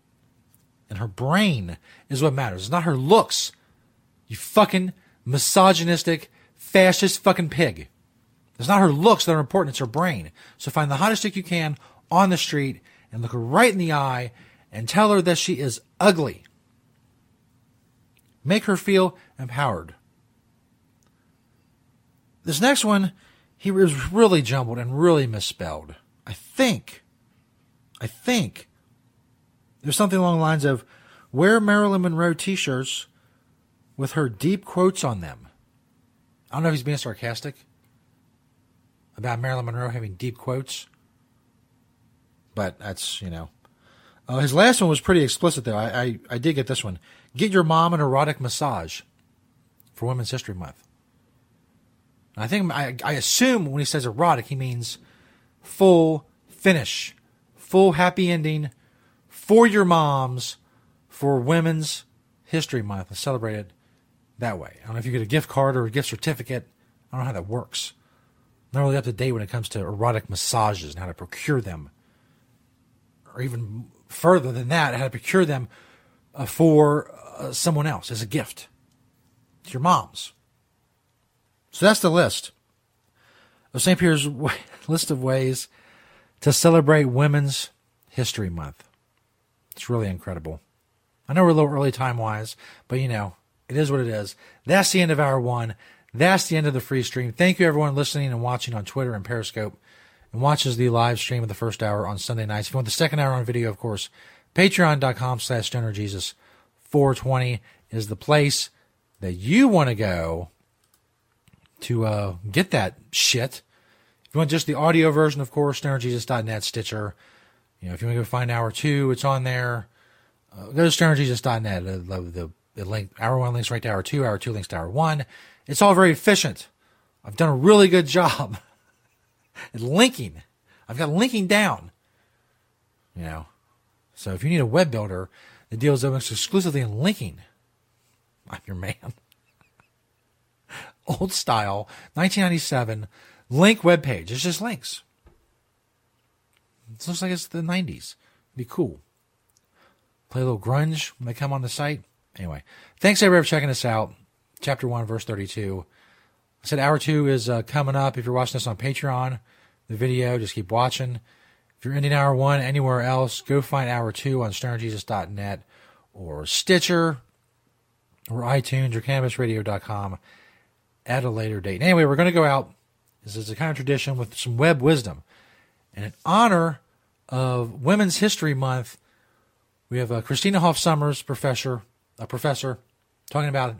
and her brain is what matters. It's not her looks. You fucking misogynistic fascist fucking pig. It's not her looks that are important, it's her brain. So find the hottest chick you can on the street and look her right in the eye and tell her that she is ugly. Make her feel empowered. This next one, he was really jumbled and really misspelled. I think, I think, there's something along the lines of wear Marilyn Monroe t shirts with her deep quotes on them. I don't know if he's being sarcastic about Marilyn Monroe having deep quotes, but that's, you know. Uh, his last one was pretty explicit, though. I, I, I did get this one. get your mom an erotic massage for Women's History Month. I think I, I assume when he says erotic, he means full finish, full happy ending for your moms for Women's History Month and celebrate it that way. I don't know if you get a gift card or a gift certificate. I don't know how that works. I'm not really up to date when it comes to erotic massages and how to procure them. Or even further than that, how to procure them uh, for uh, someone else as a gift. It's your mom's. So that's the list of St. Peter's [LAUGHS] list of ways to celebrate Women's History Month. It's really incredible. I know we're a little early time wise, but you know, it is what it is. That's the end of hour one. That's the end of the free stream. Thank you everyone listening and watching on Twitter and Periscope and watches the live stream of the first hour on Sunday nights. If you want the second hour on video, of course, patreon.com slash stonerjesus 420 is the place that you want to go to uh, get that shit. If you want just the audio version, of course, stonerjesus.net, Stitcher. You know, if you want to go find hour two, it's on there. Uh, go to stonerjesus.net. The, the, the link, hour one links right to hour two, hour two links to hour one. It's all very efficient. I've done a really good [LAUGHS] job at linking. I've got linking down. You know, so if you need a web builder that deals almost exclusively in linking, [LAUGHS] I'm your man. Old style, 1997 link web page. It's just links. It looks like it's the 90s. It'd be cool. Play a little grunge when they come on the site. Anyway, thanks everybody for checking us out. Chapter 1, verse 32. I said hour 2 is uh, coming up. If you're watching this on Patreon, the video, just keep watching. If you're ending hour 1 anywhere else, go find hour 2 on stonerjesus.net or Stitcher or iTunes or cannabisradio.com at a later date. Anyway, we're going to go out. This is a kind of tradition with some web wisdom. And in honor of Women's History Month, we have uh, Christina Hoff Sommers, professor, a professor, talking about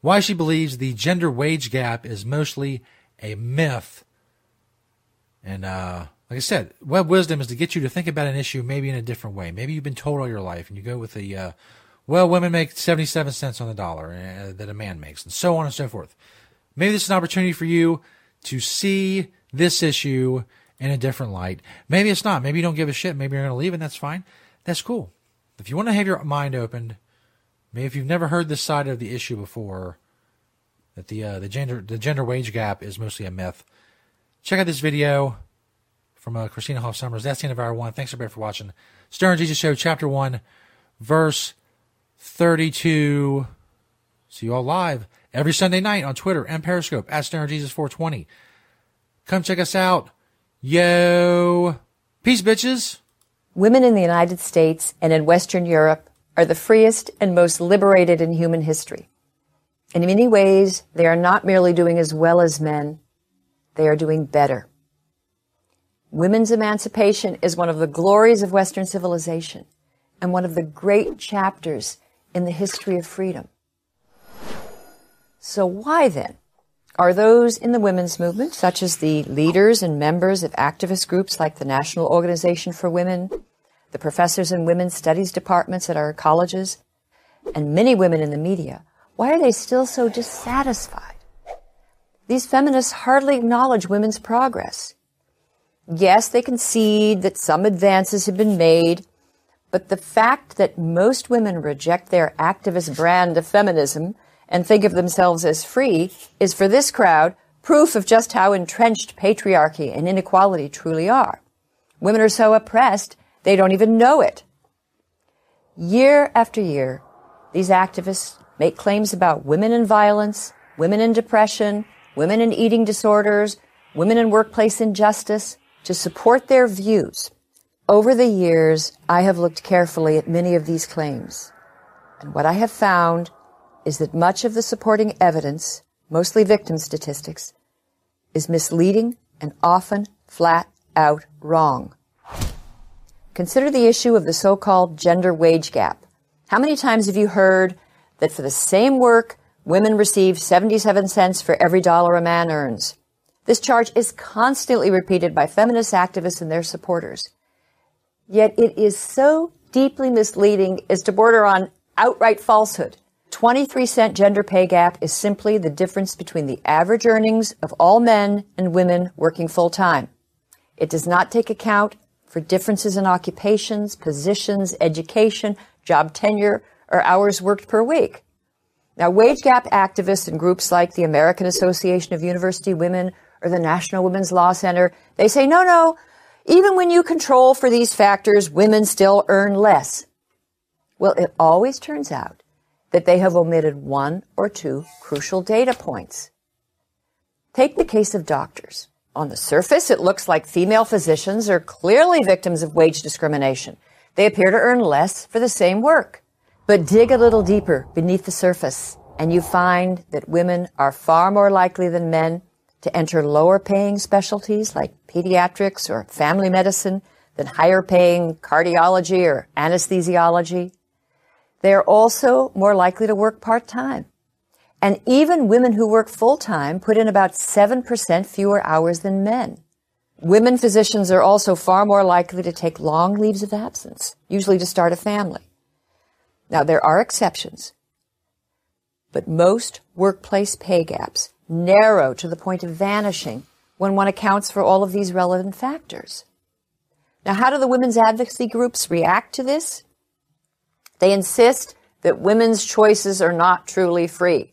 why she believes the gender wage gap is mostly a myth. And uh, like I said, web wisdom is to get you to think about an issue maybe in a different way. Maybe you've been told all your life, and you go with the, uh, well, women make 77 cents on the dollar uh, that a man makes, and so on and so forth. Maybe this is an opportunity for you to see this issue in a different light. Maybe it's not. Maybe you don't give a shit. Maybe you're going to leave, and that's fine. That's cool. If you want to have your mind opened, maybe if you've never heard this side of the issue before, that the uh, the gender the gender wage gap is mostly a myth. Check out this video from uh, Christina Hoff Sommers. That's the end of hour one. Thanks everybody for watching. Stoner Jesus Show, chapter one, verse thirty-two. See you all live every Sunday night on Twitter and Periscope at Stoner Jesus 420. Come check us out. Yo. Peace, bitches. Women in the United States and in Western Europe are the freest and most liberated in human history. In many ways, they are not merely doing as well as men, they are doing better. Women's emancipation is one of the glories of Western civilization and one of the great chapters in the history of freedom. So why then are those in the women's movement, such as the leaders and members of activist groups like the National Organization for Women, the professors in women's studies departments at our colleges, and many women in the media, why are they still so dissatisfied? These feminists hardly acknowledge women's progress. Yes, they concede that some advances have been made, but the fact that most women reject their activist brand of feminism and think of themselves as free is for this crowd proof of just how entrenched patriarchy and inequality truly are. Women are so oppressed, they don't even know it. Year after year, these activists make claims about women in violence, women in depression, women in eating disorders, women in workplace injustice to support their views. Over the years, I have looked carefully at many of these claims. And what I have found is that much of the supporting evidence, mostly victim statistics, is misleading and often flat out wrong. Consider the issue of the so-called gender wage gap. How many times have you heard that for the same work, women receive 77 cents for every dollar a man earns? This charge is constantly repeated by feminist activists and their supporters. Yet it is so deeply misleading as to border on outright falsehood. 23 cent gender pay gap is simply the difference between the average earnings of all men and women working full time. It does not take account for differences in occupations, positions, education, job tenure, or hours worked per week. Now, wage gap activists and groups like the American Association of University Women or the National Women's Law Center, they say, no, no, even when you control for these factors, women still earn less. Well, it always turns out that they have omitted one or two crucial data points. Take the case of doctors. On the surface, it looks like female physicians are clearly victims of wage discrimination. They appear to earn less for the same work. But dig a little deeper beneath the surface, and you find that women are far more likely than men to enter lower paying specialties like pediatrics or family medicine than higher paying cardiology or anesthesiology. They are also more likely to work part time. And even women who work full time put in about 7% fewer hours than men. Women physicians are also far more likely to take long leaves of absence, usually to start a family. Now, there are exceptions, but most workplace pay gaps narrow to the point of vanishing when one accounts for all of these relevant factors. Now, how do the women's advocacy groups react to this? They insist that women's choices are not truly free.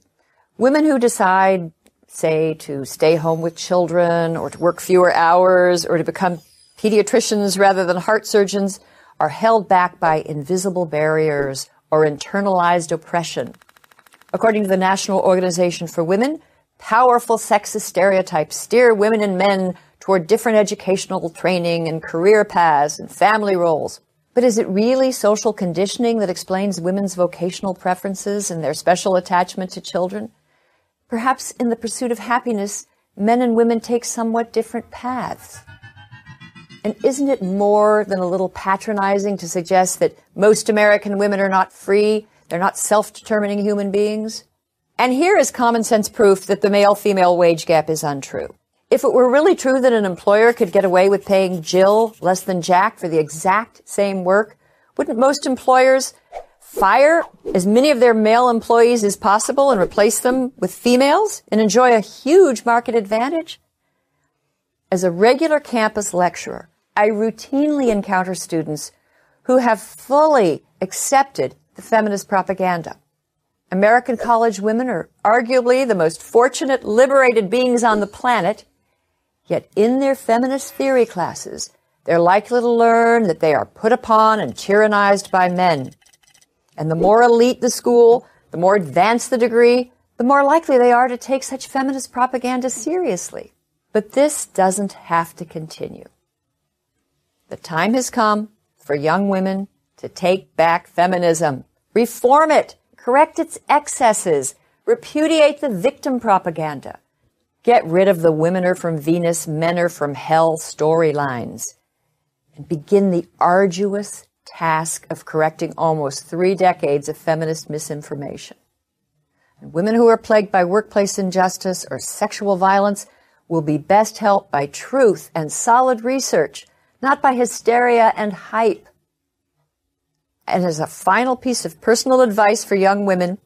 Women who decide, say, to stay home with children or to work fewer hours or to become pediatricians rather than heart surgeons are held back by invisible barriers or internalized oppression. According to the National Organization for Women, powerful sexist stereotypes steer women and men toward different educational training and career paths and family roles. But is it really social conditioning that explains women's vocational preferences and their special attachment to children? Perhaps in the pursuit of happiness, men and women take somewhat different paths. And isn't it more than a little patronizing to suggest that most American women are not free, they're not self-determining human beings? And here is common sense proof that the male-female wage gap is untrue. If it were really true that an employer could get away with paying Jill less than Jack for the exact same work, wouldn't most employers fire as many of their male employees as possible and replace them with females and enjoy a huge market advantage? As a regular campus lecturer, I routinely encounter students who have fully accepted the feminist propaganda. American college women are arguably the most fortunate, liberated beings on the planet, yet in their feminist theory classes, they're likely to learn that they are put upon and tyrannized by men. And the more elite the school, the more advanced the degree, the more likely they are to take such feminist propaganda seriously. But this doesn't have to continue. The time has come for young women to take back feminism, reform it, correct its excesses, repudiate the victim propaganda, get rid of the women are from Venus, men are from hell storylines, and begin the arduous task of correcting almost three decades of feminist misinformation. And women who are plagued by workplace injustice or sexual violence will be best helped by truth and solid research, not by hysteria and hype. And as a final piece of personal advice for young women,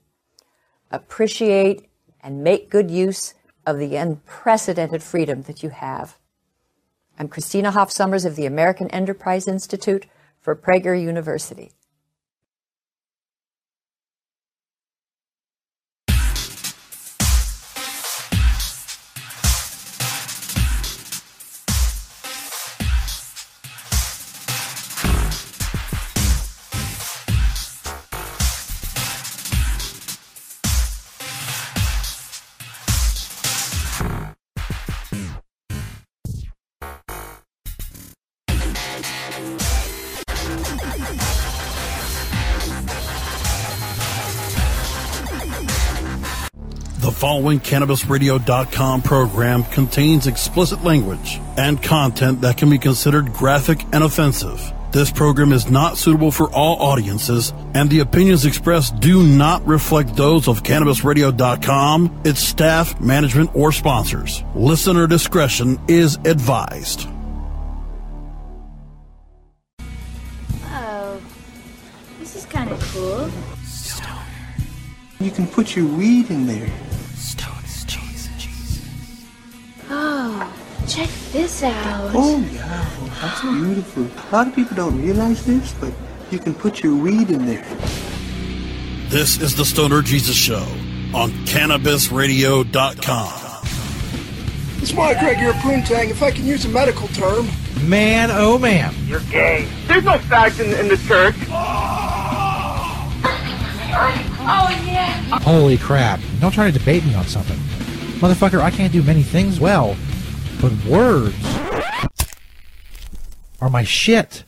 appreciate and make good use of the unprecedented freedom that you have. I'm Christina Hoff Sommers of the American Enterprise Institute for Prager University. Following CannabisRadio.com program contains explicit language and content that can be considered graphic and offensive. This program is not suitable for all audiences, and the opinions expressed do not reflect those of CannabisRadio.com, its staff, management, or sponsors. Listener discretion is advised. Oh, this is kind of cool. you can put your weed in there. Check this out. Oh, yeah, that's beautiful. A lot of people don't realize this, but you can put your weed in there. This is the Stoner Jesus Show on CannabisRadio.com. It's my Gregor Poontang, if I can use a medical term. Man, oh man. You're gay. There's no fact in, in the church. Oh, yeah. Holy crap. Don't try to debate me on something. Motherfucker, I can't do many things well, but words are my shit.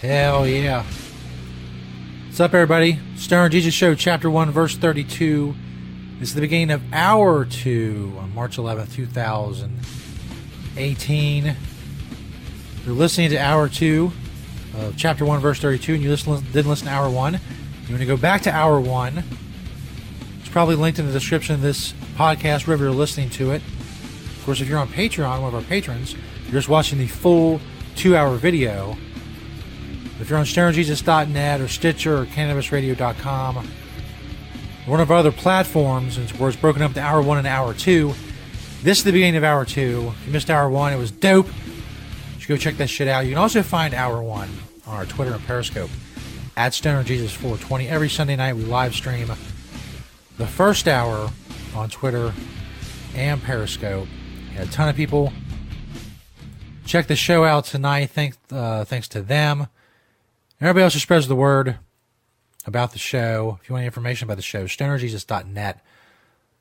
Hell yeah. What's up, everybody? Stoner Jesus Show, Chapter 1, Verse 32. This is the beginning of Hour 2 on March 11th, 2018. You're listening to Hour 2 of Chapter 1, Verse 32, and you listen, didn't listen to Hour 1. You want to go back to Hour 1. It's probably linked in the description of this podcast, wherever you're listening to it. Of course, if you're on Patreon, one of our patrons, you're just watching the full two hour video. If you're on StonerJesus.net or Stitcher or CannabisRadio.com, one of our other platforms, and where it's broken up to hour one and hour two, this is the beginning of hour two. If you missed hour one, it was dope. Should go check that shit out. You can also find hour one on our Twitter and Periscope at StonerJesus420. Every Sunday night, we live stream the first hour on Twitter and Periscope. A ton of people check the show out tonight. Thanks, uh, thanks to them. Everybody else who spreads the word about the show. If you want any information about the show, stonerjesus.net.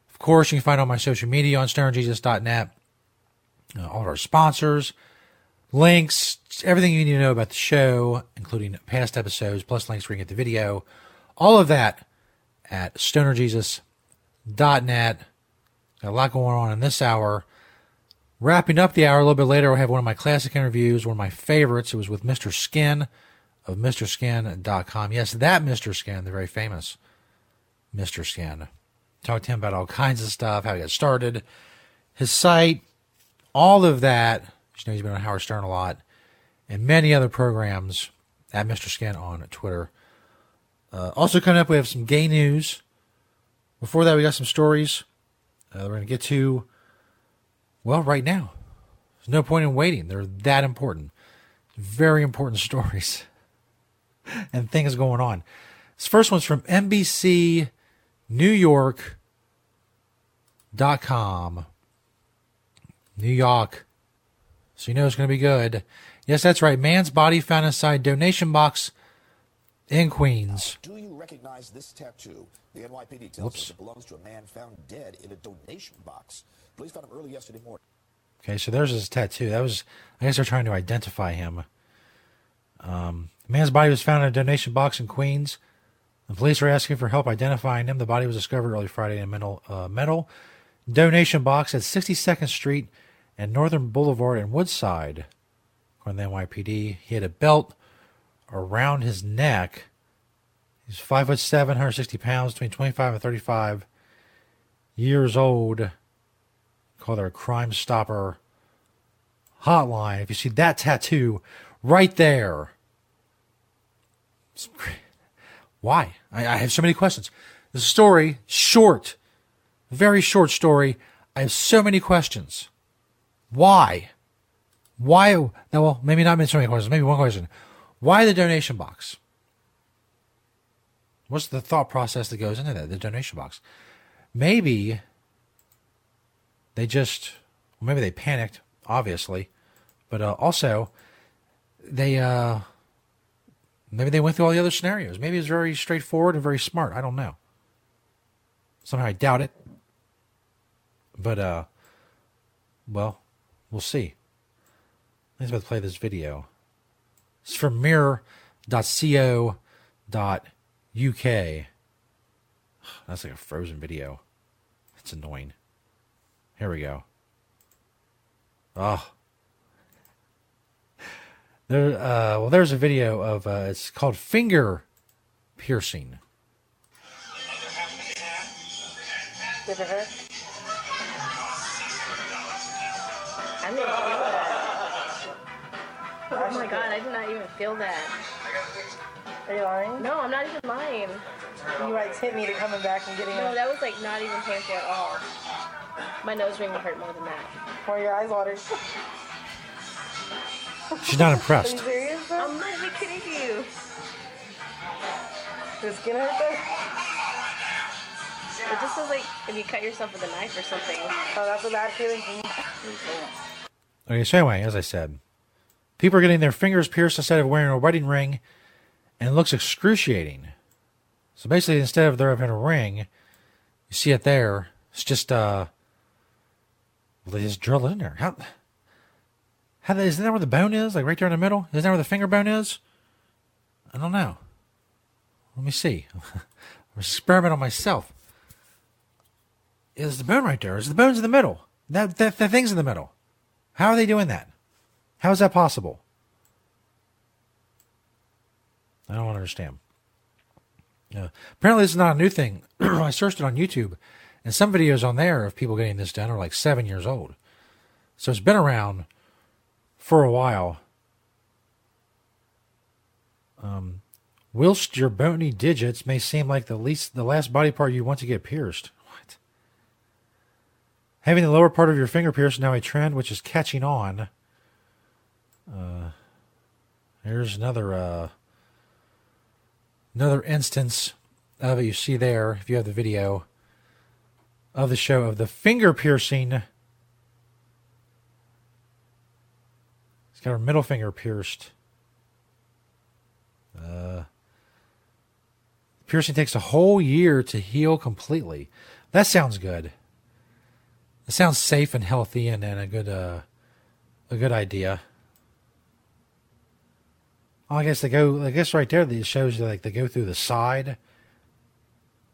Of course, you can find all my social media on stonerjesus.net. Uh, all of our sponsors, links, everything you need to know about the show, including past episodes, plus links where you get the video. All of that at stonerjesus.net. Got a lot going on in this hour. Wrapping up the hour a little bit later, I have one of my classic interviews, one of my favorites. It was with Mr. Skin of MrSkin.com. Yes, that Mr. Skin, the very famous Mr. Skin. Talked to him about all kinds of stuff, how he got started, his site, all of that. You know he's been on Howard Stern a lot, and many other programs at Mr. Skin on Twitter. Uh, also coming up, we have some gay news. Before that, we got some stories uh, we're going to get to, well, right now. There's no point in waiting. They're that important. Very important [LAUGHS] stories and things going on. This first one's from NBC New York.com. New York. So you know it's going to be good. Yes, that's right. Man's body found inside donation box in Queens. Do you recognize this tattoo? The NYPD tells Whoops. us it belongs to a man found dead in a donation box. Police found him early yesterday morning. Okay, so there's his tattoo. That was, I guess they're trying to identify him. Um, the man's body was found in a donation box in Queens. The police are asking for help identifying him. The body was discovered early Friday in a metal, uh, metal donation box at 62nd Street and Northern Boulevard in Woodside. According to the NYPD, he had a belt around his neck. He's five foot seven, 160 pounds, between 25 and 35 years old. Call there a Crime Stopper hotline. If you see that tattoo right there, why? I, I have so many questions. The story, short, very short story. I have so many questions. Why? Why? No, well, maybe not so many questions. Maybe one question. Why the donation box? What's the thought process that goes into that? The donation box. Maybe they just, maybe they panicked, obviously, but uh, also they, uh, maybe they went through all the other scenarios. Maybe it's very straightforward and very smart. I don't know. Somehow I doubt it. But, uh, well, we'll see. I'm about to play this video. It's from mirror.co.uk. That's like a frozen video. That's annoying. Here we go. Oh. There, uh, well, there's a video of, uh, it's called Finger Piercing. Give it her. Oh my god, I did not even feel that. Are you lying? No, I'm not even lying. You like hit me to coming back and getting No, up. that was like not even painful at all. My nose ring would hurt more than that. Or your eyes watered. She's not Are impressed. you serious, bro? I'm not even kidding you. Your skin hurt though? It just feels like if you cut yourself with a knife or something. Oh, that's a bad feeling for me. Okay, so anyway, as I said, people are getting their fingers pierced instead of wearing a wedding ring, and it looks excruciating. So basically, instead of there having a ring, you see it there. It's just uh, well, they just drill it in there. How? How isn't that where the bone is? Like right there in the middle? Isn't that where the finger bone is? I don't know. Let me see. [LAUGHS] I'm experiment on myself. Is the bone right there? Is the bone's in the middle? That that, that thing's in the middle. How are they doing that? How is that possible? I don't understand. Apparently, this is not a new thing. [CLEARS THROAT] I searched it on YouTube, and some videos on there of people getting this done are like seven years old. So it's been around for a while. Um, whilst your bony digits may seem like the least, the last body part you want to get pierced. Having the lower part of your finger pierced now a trend which is catching on. Uh, here's another uh, another instance of it. You see there, if you have the video of the show of the finger piercing. He's got her middle finger pierced. Uh, piercing takes a whole year to heal completely. That sounds good. It sounds safe and healthy and, and a good uh, a good idea. Oh, I guess they go. I guess right there, it shows you like they go through the side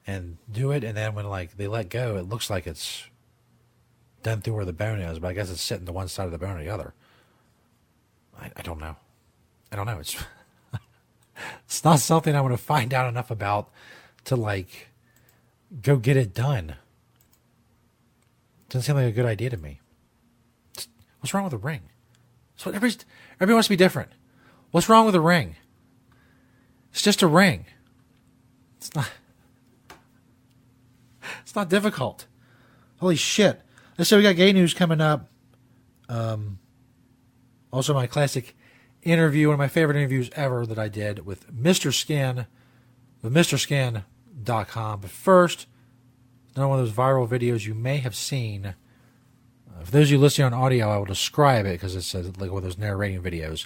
and do it, and then when like they let go, it looks like it's done through where the bone is, but I guess it's sitting to one side of the bone or the other. I, I don't know. I don't know. It's [LAUGHS] it's not something I want to find out enough about to like go get it done. Doesn't seem like a good idea to me. What's wrong with a ring? So everybody wants to be different. What's wrong with a ring? It's just a ring. It's not. It's not difficult. Holy shit! Let's say we got gay news coming up. Um, also, my classic interview, one of my favorite interviews ever that I did with Mr. Skin, with MrSkin.com. But first, another one of those viral videos you may have seen. Uh, for those of you listening on audio, I will describe it because it's like one of those narrating videos.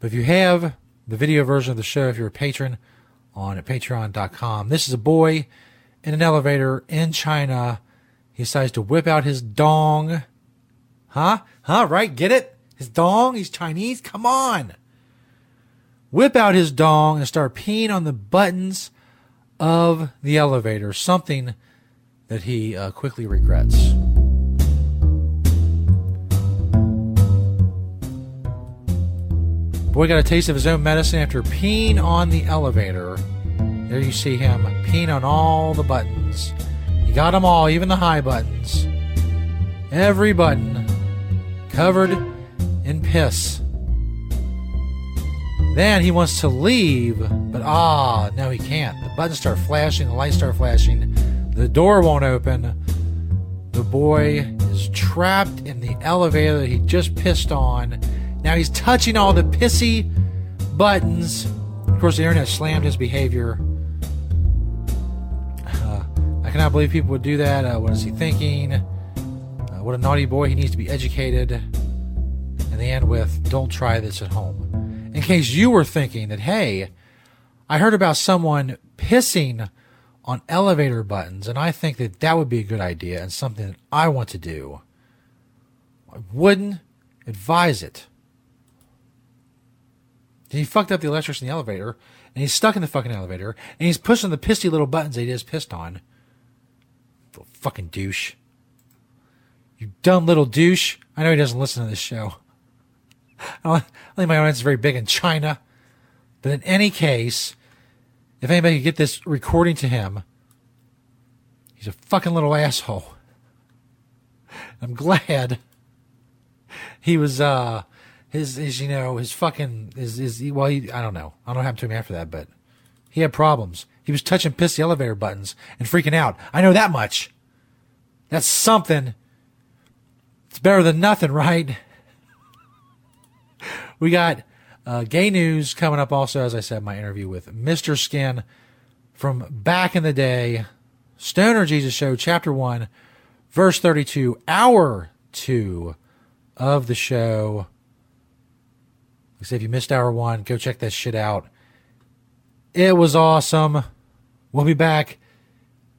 But if you have the video version of the show, if you're a patron on patreon.com, this is a boy in an elevator in China. He decides to whip out his dong. Huh? Huh? Right? Get it? His dong? He's Chinese? Come on. Whip out his dong and start peeing on the buttons of the elevator. Something that he uh, quickly regrets. Boy got a taste of his own medicine after peeing on the elevator. There you see him peeing on all the buttons. He got them all, even the high buttons. Every button covered in piss. Then he wants to leave, but ah, no, he can't. The buttons start flashing, the lights start flashing, the door won't open. The boy is trapped in the elevator that he just pissed on. Now he's touching all the pissy buttons. Of course, the internet slammed his behavior. Uh, I cannot believe people would do that. Uh, what is he thinking? Uh, what a naughty boy. He needs to be educated. And they end with, don't try this at home. In case you were thinking that, hey, I heard about someone pissing on elevator buttons, and I think that that would be a good idea and something that I want to do. I wouldn't advise it. He fucked up the electrics in the elevator, and he's stuck in the fucking elevator, and he's pushing the pissy little buttons that he just pissed on. Little fucking douche. You dumb little douche. I know he doesn't listen to this show. [LAUGHS] I think my audience is very big in China. But in any case, if anybody could get this recording to him, he's a fucking little asshole. [LAUGHS] I'm glad he was uh his his you know his fucking his his well he, I don't know I don't know what happened to him after that, but he had problems. He was touching piss the elevator buttons and freaking out. I know that much. That's something. It's better than nothing, right? [LAUGHS] We got uh, gay news coming up also, as I said, my interview with Mr. Skin from back in the day. Stoner Jesus Show, Chapter 1, Verse 32, Hour 2 of the show. I if you missed Hour 1, go check that shit out. It was awesome. We'll be back.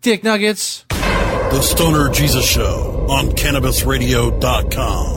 Dick Nuggets. The Stoner Jesus Show on CannabisRadio.com.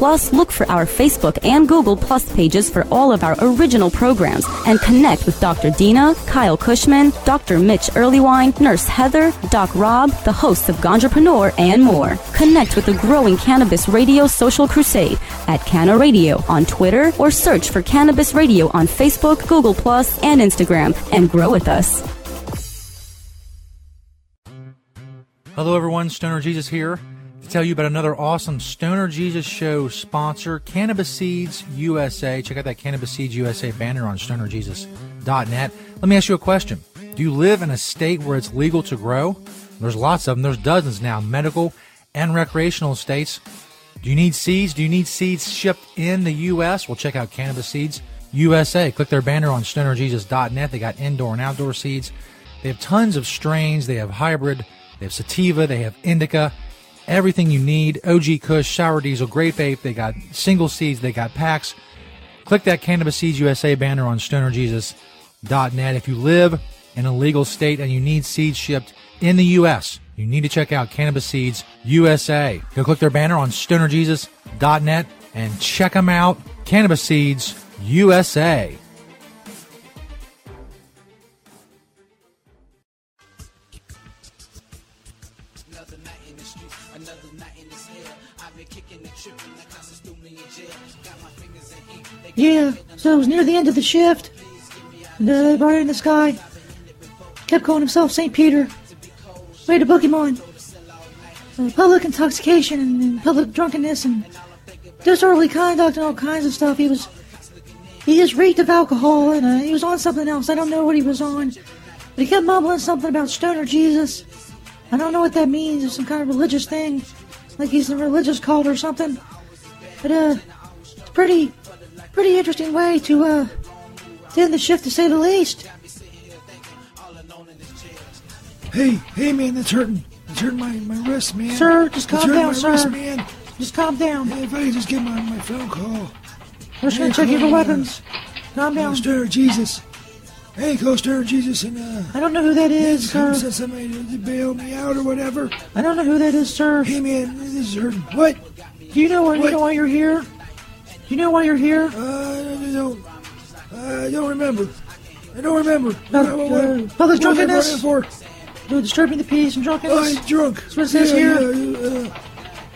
Plus, look for our Facebook and Google Plus pages for all of our original programs and connect with Dr. Dina, Kyle Kushman, Dr. Mitch Earleywine, Nurse Heather, Doc Rob, the hosts of Ganjapreneur, and more. Connect with the growing Cannabis Radio social crusade at Canna Radio on Twitter or search for Cannabis Radio on Facebook, Google Plus, and Instagram and grow with us. Hello, everyone. Stoner Jesus here tell you about another awesome Stoner Jesus show sponsor, Cannabis Seeds USA. Check out that Cannabis Seeds USA banner on stonerjesus.net. Let me ask you a question. Do you live in a state where it's legal to grow? There's lots of them. There's dozens now, medical and recreational states. Do you need seeds? Do you need seeds shipped in the U.S.? Well, check out Cannabis Seeds USA. Click their banner on stonerjesus.net. They got indoor and outdoor seeds. They have tons of strains. They have hybrid. They have sativa. They have indica. Everything you need. OG Kush, Sour Diesel, Grape Ape. They got single seeds. They got packs. Click that Cannabis Seeds USA banner on stonerjesus.net. If you live in a legal state and you need seeds shipped in the U.S., you need to check out Cannabis Seeds USA. Go click their banner on stonerjesus.net and check them out. Cannabis Seeds USA. Yeah, so it was near the end of the shift. And uh, they brought in this guy. Kept calling himself St. Peter. Played a Pokemon. Uh, public intoxication and, and public drunkenness and disorderly conduct and all kinds of stuff. He was. He just reeked of alcohol and uh, he was on something else. I don't know what he was on. But he kept mumbling something about stoner Jesus. I don't know what that means. It's some kind of religious thing. Like he's a religious cult or something. But, uh, it's pretty, pretty interesting way to, uh, to end the shift to say the least. Hey, hey, man, that's hurting. It's hurting my, my wrist, man. Sir, just calm down, my sir. Wrist, man. Just calm down. Hey, if I could just get my, my phone call. We're just gonna check you for weapons. Calm down. Coaster Jesus. Hey, Coaster Jesus, and uh. I don't know who that is, sir. send somebody to bail me out or whatever. I don't know who that is, sir. Hey, man, this is hurting. What? Do you know why? You know why you're here? Do you know why you're here? Uh, I don't. I don't remember. I don't remember. No, What- what- uh, what- public what was I drunkenness? for? Uh, disturbing the peace and drunkenness. I'm drunk. That's what it says Yeah, here. yeah, uh,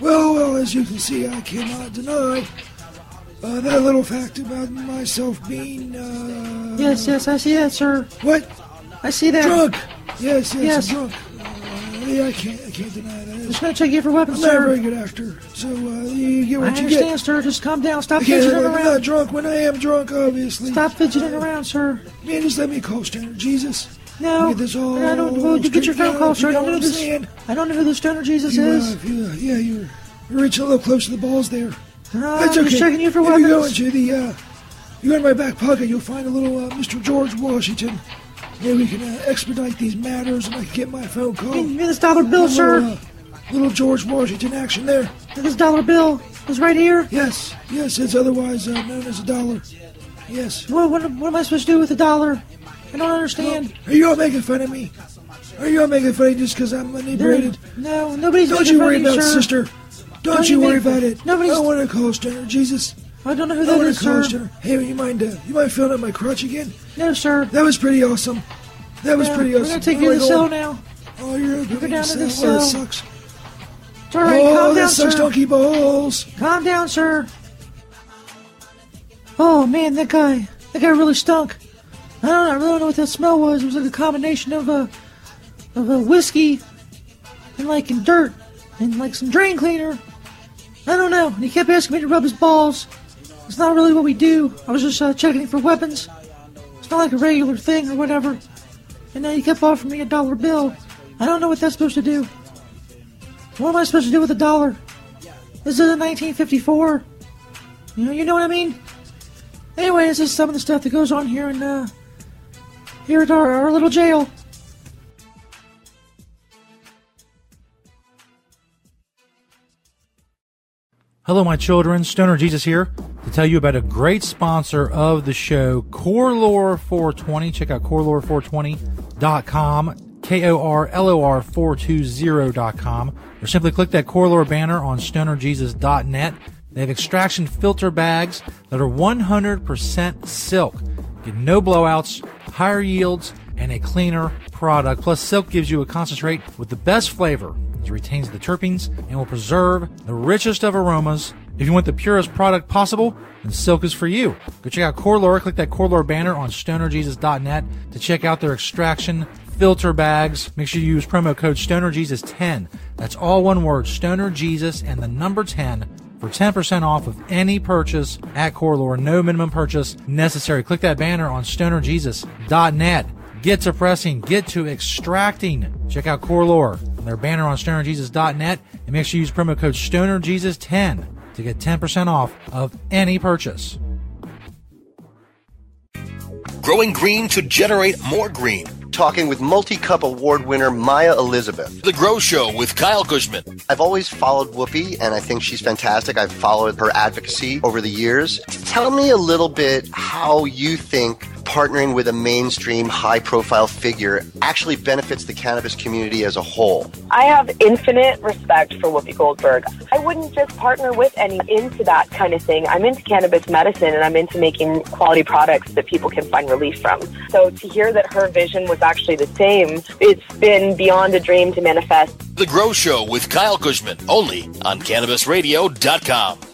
well, well, as you can see, I cannot deny uh, that little fact about myself being. Uh, Yes, yes, I see that, sir. What? I see that. Drunk. Yes, yes, Yes. I'm drunk. Uh, yeah, I can't, I can't deny that. Just gonna check you for weapons, I'm not a sir. very good actor, so uh, you get I what you understand, get. sir. Just calm down. Stop I can't, fidgeting I'm not around. drunk when I am drunk, obviously. Stop fidgeting around, sir. Man, just let me call Standard Jesus. No, this I don't. Well, you get your phone call, sir. I don't know who I'm this. I don't know who the stoner Jesus You, uh, is. if you, uh, yeah, you're, you're reaching a little close to the balls there. No, That's I'm okay. just checking you for if you go weapons. into the, uh, you go in my back pocket, you'll find a little uh, Mr. George Washington. Maybe we can uh, expedite these matters, and I can get my phone call. Give me this dollar bill, sir. Little, uh, little George Washington action there. This dollar bill is right here. Yes, yes, it's otherwise uh, known as a dollar. Yes. What, what, what am I supposed to do with a dollar? I don't understand. Are you all making fun of me? Are you all making fun of me just because I'm inebriated? No, nobody's Don't making you worry of you, worry about it, sister. Don't, Don't you you worry about it. nobody's- I want to call Stoner Jesus. I don't know who that is, sir. Hey, you mind? Uh, you mind feeling up my crotch again? No, sir. That was pretty awesome. That was Yeah, pretty we're awesome. gonna take you to the cell now. Oh, you're Go going down to the cell. Oh, that sucks. It's all right. Oh, Calm down, this sucks sir. donkey balls. Calm down, sir. Oh man, that guy, that guy really stunk. I don't, I really don't know what that smell was. It was like a combination of a, of a whiskey, and like and dirt, and like some drain cleaner. I don't know. And he kept asking me to rub his balls. It's not really what we do. I was just uh, checking for weapons. It's not like a regular thing or whatever. And then he kept offering me a dollar bill. I don't know what that's supposed to do. What am I supposed to do with a dollar? This is a 1954. You know, you know what I mean? Anyway, this is some of the stuff that goes on here in uh, here at our, our little jail. Hello, my children. Stoner Jesus here to tell you about a great sponsor of the show, Korlor 420. Check out korlor420.com, K O R L O R 420.com, or simply click that Korlor banner on stonerjesus.net. They have extraction filter bags that are 100% silk. Get no blowouts, higher yields, and a cleaner product. Plus, silk gives you a concentrate with the best flavor. It retains the terpenes and will preserve the richest of aromas. If you want the purest product possible, then Silk is for you. Go check out Korlor. Click that Korlor banner on stonerjesus.net to check out their extraction filter bags. Make sure you use promo code StonerJesus10. That's all one word, StonerJesus and the number 10 for 10% off of any purchase at Korlor. No minimum purchase necessary. Click that banner on stonerjesus.net. Get to pressing, get to extracting. Check out Korlor and their banner on stonerjesus.net and make sure you use promo code StonerJesus10 to get 10% off of any purchase. Growing green to generate more green. Talking with multi cup award winner Maya Elizabeth. The Grow Show with Kyle Kushman. I've always followed Whoopi, and I think she's fantastic. I've followed her advocacy over the years. Tell me a little bit how you think partnering with a mainstream high profile figure actually benefits the cannabis community as a whole. I have infinite respect for Whoopi Goldberg. I wouldn't just partner with any into that kind of thing. I'm into cannabis medicine and I'm into making quality products that people can find relief from. So to hear that her vision was actually the same, it's been beyond a dream to manifest. The Grow Show with Kyle Kushman, only on CannabisRadio.com.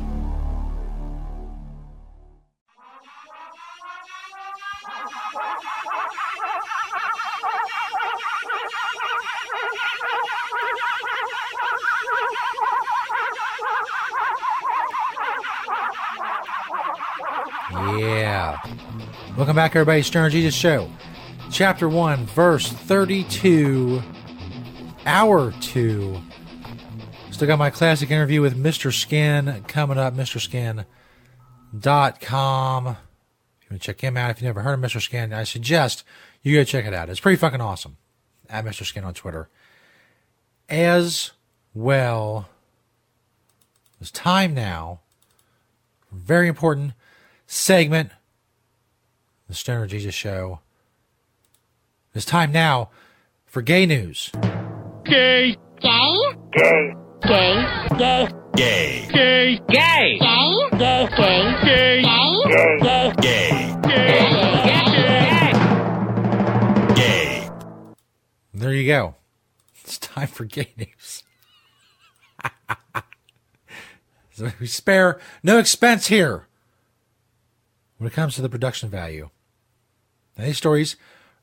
Welcome back, everybody. Stoner Jesus Show. Chapter 1, verse 32, hour 2. Still got my classic interview with Mr. Skin coming up, MrSkin.com. If you want to check him out, if you've never heard of Mr. Skin, I suggest you go check it out. It's pretty fucking awesome. At Mr. Skin on Twitter. As well, it's time now. Very important segment, the Stoner Jesus Show. It's time now for gay news. Gay. Gay. Gay. Gay. Gay. Gay. Gay. Gay. Gay. Gay. Gay. Gay. Gay. Gay. Gay. There you go. It's time for gay news. so we spare no expense here when it comes to the production value. Now, these stories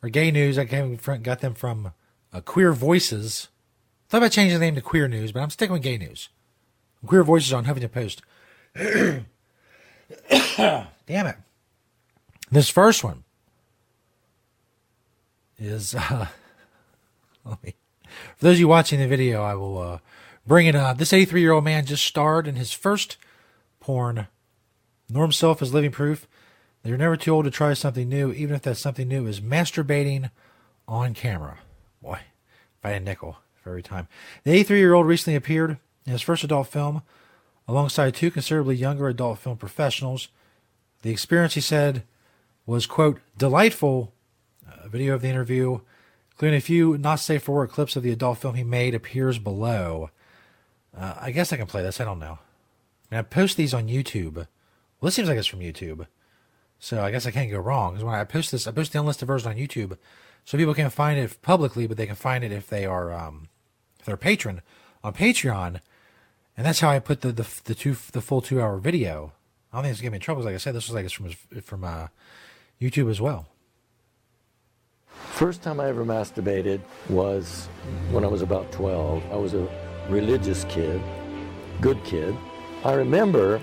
are gay news. I came from, got them from uh, Queer Voices. Thought about changing the name to Queer News, but I'm sticking with Gay News. Queer Voices on Huffington Post. [COUGHS] Damn it. This first one is [LAUGHS] uh, let me, for those of you watching the video, I will uh, bring it up. This 83 year old man just starred in his first porn. Norm Self is living proof you're never too old to try something new, even if that something new is masturbating on camera. Boy, had a nickel for every time. The 83 year old recently appeared in his first adult film alongside two considerably younger adult film professionals. The experience, he said, was, quote, delightful. A video of the interview, including a few not safe for work clips of the adult film he made, appears below. Uh, I guess I can play this. I don't know. Mean, I post these on YouTube. Well, this seems like it's from YouTube. So I guess I can't go wrong. Because when I post this, I post the unlisted version on YouTube. So people can find it publicly, but they can find it if they are um, if they're a patron on Patreon. And that's how I put the, the, the two the full two hour video. I don't think it's gonna me in trouble. Like I said, this was like it's from from uh, YouTube as well. First time I ever masturbated was when I was about 12. I was a religious kid, good kid. I remember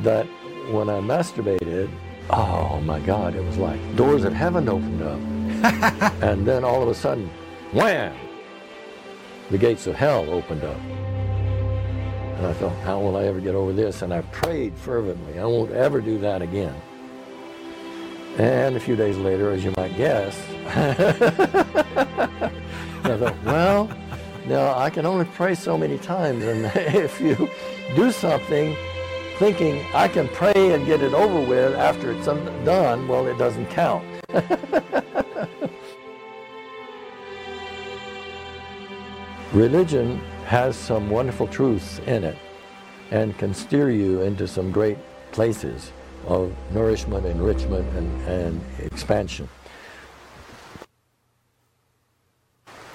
that when I masturbated, oh my God, it was like doors of heaven opened up. [LAUGHS] and then all of a sudden, wham! The gates of hell opened up. And I thought, how will I ever get over this? And I prayed fervently, I won't ever do that again. And a few days later, as you might guess, [LAUGHS] I thought, well, now I can only pray so many times, and [LAUGHS] if you do something thinking I can pray and get it over with after it's done, well, it doesn't count. [LAUGHS] Religion has some wonderful truths in it and can steer you into some great places of nourishment, enrichment, and, and expansion.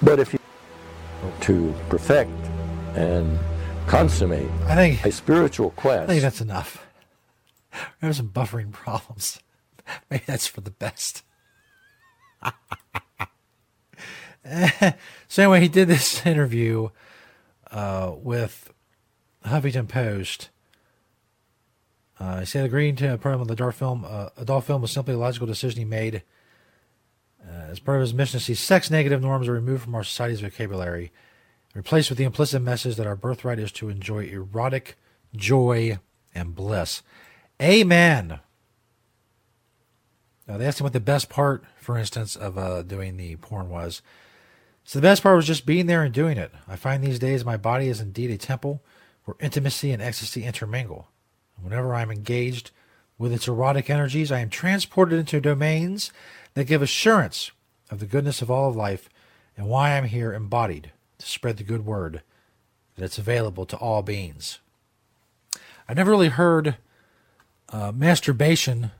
But if you to perfect and consummate I think a spiritual quest. I think that's enough. We have some buffering problems. [LAUGHS] Maybe that's for the best. [LAUGHS] so anyway, he did this [LAUGHS] interview uh, with Huffington Post. Uh, he said agreeing to a program of the dark film, uh, adult film was simply a logical decision he made. Uh, as part of his mission to see sex negative norms are removed from our society's vocabulary, replaced with the implicit message that our birthright is to enjoy erotic joy and bliss. Amen. Now, they asked him what the best part, for instance, of uh, doing the porn was. So the best part was just being there and doing it. I find these days my body is indeed a temple where intimacy and ecstasy intermingle. Whenever I am engaged with its erotic energies, I am transported into domains that give assurance of the goodness of all of life and why I'm here embodied to spread the good word that it's available to all beings. I've never really heard uh, masturbation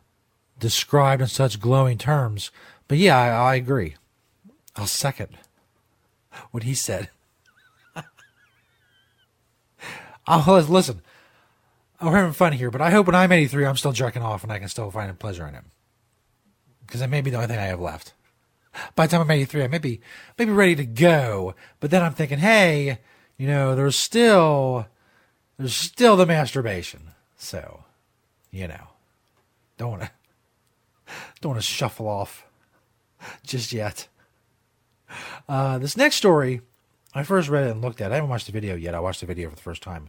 described in such glowing terms, but yeah, I, I agree. I'll second what he said. [LAUGHS] I'll listen. We're having fun here, but I hope when I'm 83, I'm still jerking off and I can still find pleasure in it. Because that may be the only thing I have left. By the time I'm 83, I may be, may be ready to go. But then I'm thinking, hey, you know, there's still, there's still the masturbation. So, you know, don't want to, [LAUGHS] don't want to shuffle off just yet. Uh, this next story, I first read it and looked at. it. I haven't watched the video yet. I watched the video for the first time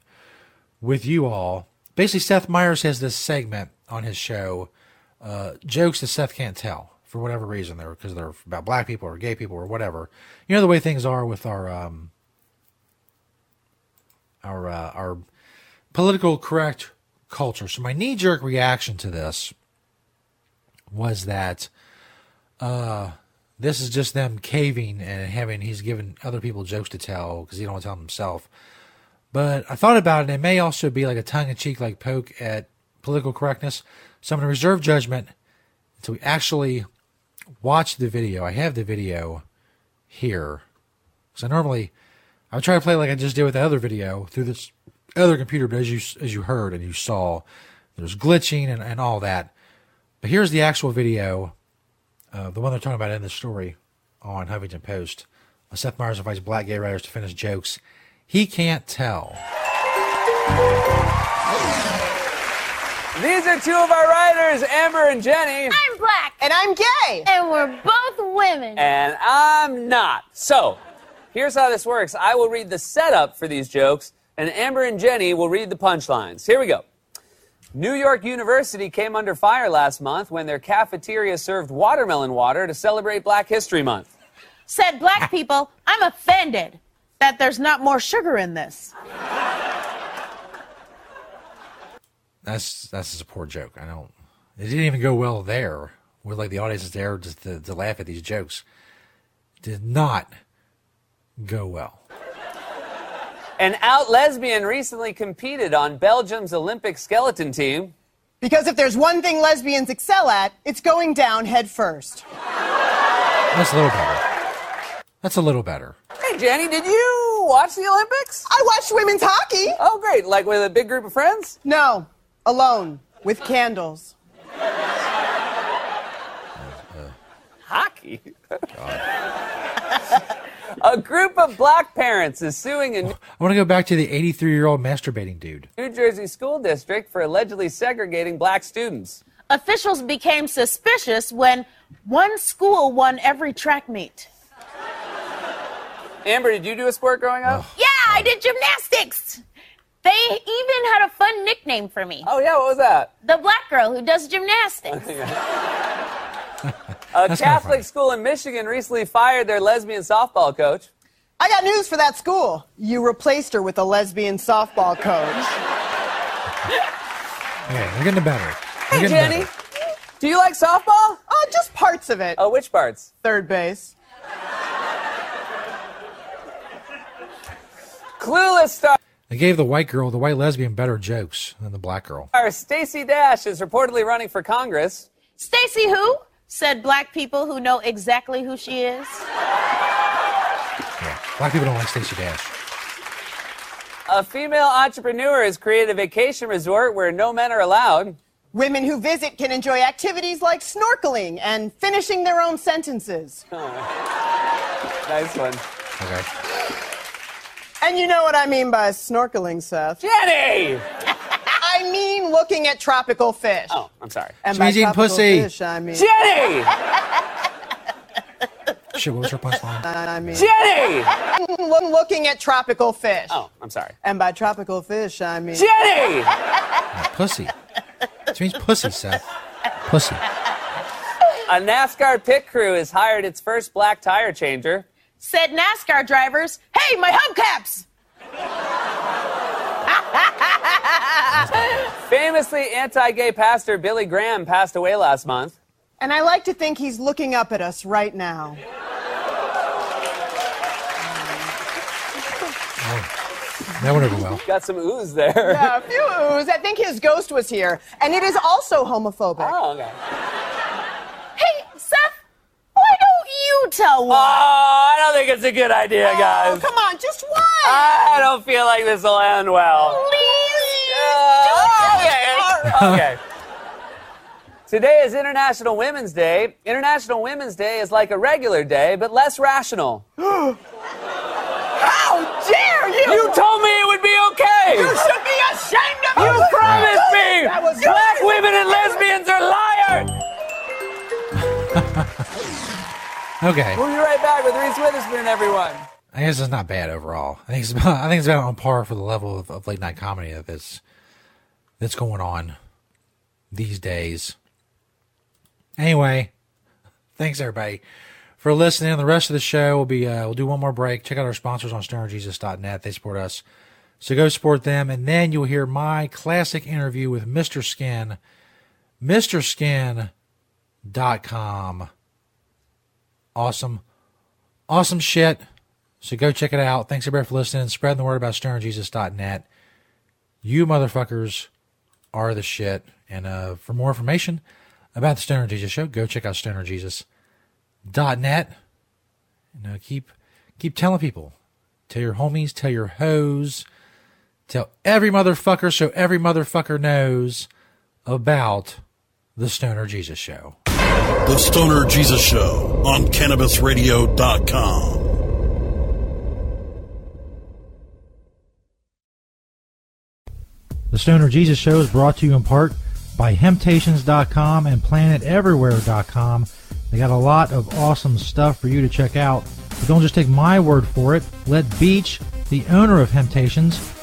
with you all. Basically, Seth Meyers has this segment on his show, uh, jokes that Seth can't tell for whatever reason. They're because they're about black people or gay people or whatever. You know the way things are with our um, our uh, our political correct culture. So my knee jerk reaction to this was that uh, this is just them caving and having he's given other people jokes to tell because he don't want to tell himself. But I thought about it, and it may also be like a tongue in cheek, like poke at political correctness. So I'm going to reserve judgment until we actually watch the video. I have the video here. So normally I would try to play like I just did with the other video through this other computer, but as you as you heard and you saw, there's glitching and, and all that. But here's the actual video, uh, the one they're talking about in the story on Huffington Post. Seth Meyers invites black gay writers to finish jokes. He can't tell. These are two of our writers, Amber and Jenny. I'm black. And I'm gay. And we're both women. And I'm not. So, here's how this works I will read the setup for these jokes, and Amber and Jenny will read the punchlines. Here we go. New York University came under fire last month when their cafeteria served watermelon water to celebrate Black History Month. Said black people, I'm offended that there's not more sugar in this. That's that's a poor joke. I don't. It didn't even go well there. Where like the audience is there just to, to laugh at these jokes, did not go well. An out lesbian recently competed on Belgium's Olympic skeleton team. Because if there's one thing lesbians excel at, it's going down head first. That's a little better. That's a little better. Hey, Jenny, did you watch the Olympics? I watched women's hockey. Oh, great. Like with a big group of friends? No, alone, with candles. Hockey? [LAUGHS] a group of black parents is suing a I want to go back to the 83 year old masturbating dude. New Jersey school district for allegedly segregating black students. Officials became suspicious when one school won every track meet. Amber, did you do a sport growing up? Yeah, I did gymnastics. They even had a fun nickname for me. Oh, yeah, what was that? The black girl who does gymnastics. [LAUGHS] [LAUGHS] A That's kinda Catholic school in Michigan recently fired their lesbian softball coach. I got news for that school. You replaced her with a lesbian softball coach. [LAUGHS] Okay, we're getting better. They're Hey, getting Jenny, better. do you like softball? Oh, just parts of it. Oh, which parts? Third base. Clueless star They gave the white girl, the white lesbian, better jokes than the black girl. Our Stacey Dash is reportedly running for Congress. Stacy who? Said black people who know exactly who she is. Black people don't like Stacey Dash. A female entrepreneur has created a vacation resort where no men are allowed. Women who visit can enjoy activities like snorkeling and finishing their own sentences. [LAUGHS] Nice one. Okay. And you know what I mean by snorkeling, Seth. Jenny! [LAUGHS] I mean looking at tropical fish. Oh, I'm sorry. And She by eating tropical pussy. Fish, I mean. Jenny! [LAUGHS] Shit, what was her punchline? I mean. [LAUGHS] Jenny! Lo- Looking at tropical fish. Oh, I'm sorry. And by tropical fish, I mean. Jenny! Pussy. She means pussy, Seth. Pussy. A NASCAR pit crew has hired its first black tire changer. Said NASCAR drivers, hey, my hubcaps! Famously anti gay pastor Billy Graham passed away last month. And I like to think he's looking up at us right now. Oh, that went over well. Got some oohs there. Yeah, a few oohs. I think his ghost was here. And it is also homophobic. Oh, okay. Hey, Seth, why don't you tell Oh, one? I don't think it's a good idea, Oh, guys. come on, just one. I don't feel like this will end well. Please. Uh, okay. [LAUGHS] okay. Today is International Women's Day. International Women's Day is like a regular day, but less rational. [GASPS] How dare you! You told me it would be okay. You should be ashamed of You yourself. promised me. That was Black women and lesbians are Okay. We'll be right back with Reese Witherspoon, everyone. I guess it's not bad overall. I think it's about, I think it's about on par for the level of, of late night comedy that's that's going on these days. Anyway, thanks everybody for listening. The rest of the show will be uh, we'll do one more break. Check out our sponsors on stonerjesus.net. They support us. So go support them and then you'll hear my classic interview with Mr. Skin. mr MrSkin.com. Awesome. Awesome shit. So go check it out. Thanks everybody for listening. Spreading the word about stonerjesus.net. You motherfuckers are the shit. And uh, for more information about the Stoner Jesus Show, go check out stonerjesus.net. And uh, keep keep telling people. Tell your homies, tell your hoes, tell every motherfucker so every motherfucker knows about the Stoner Jesus Show. The Stoner Jesus Show on CannabisRadio.com. The Stoner Jesus Show is brought to you in part by Hemptations.com and PlantedEverywhere.com. They got a lot of awesome stuff for you to check out. But don't just take my word for it. Let Beach, the owner of Hemptations,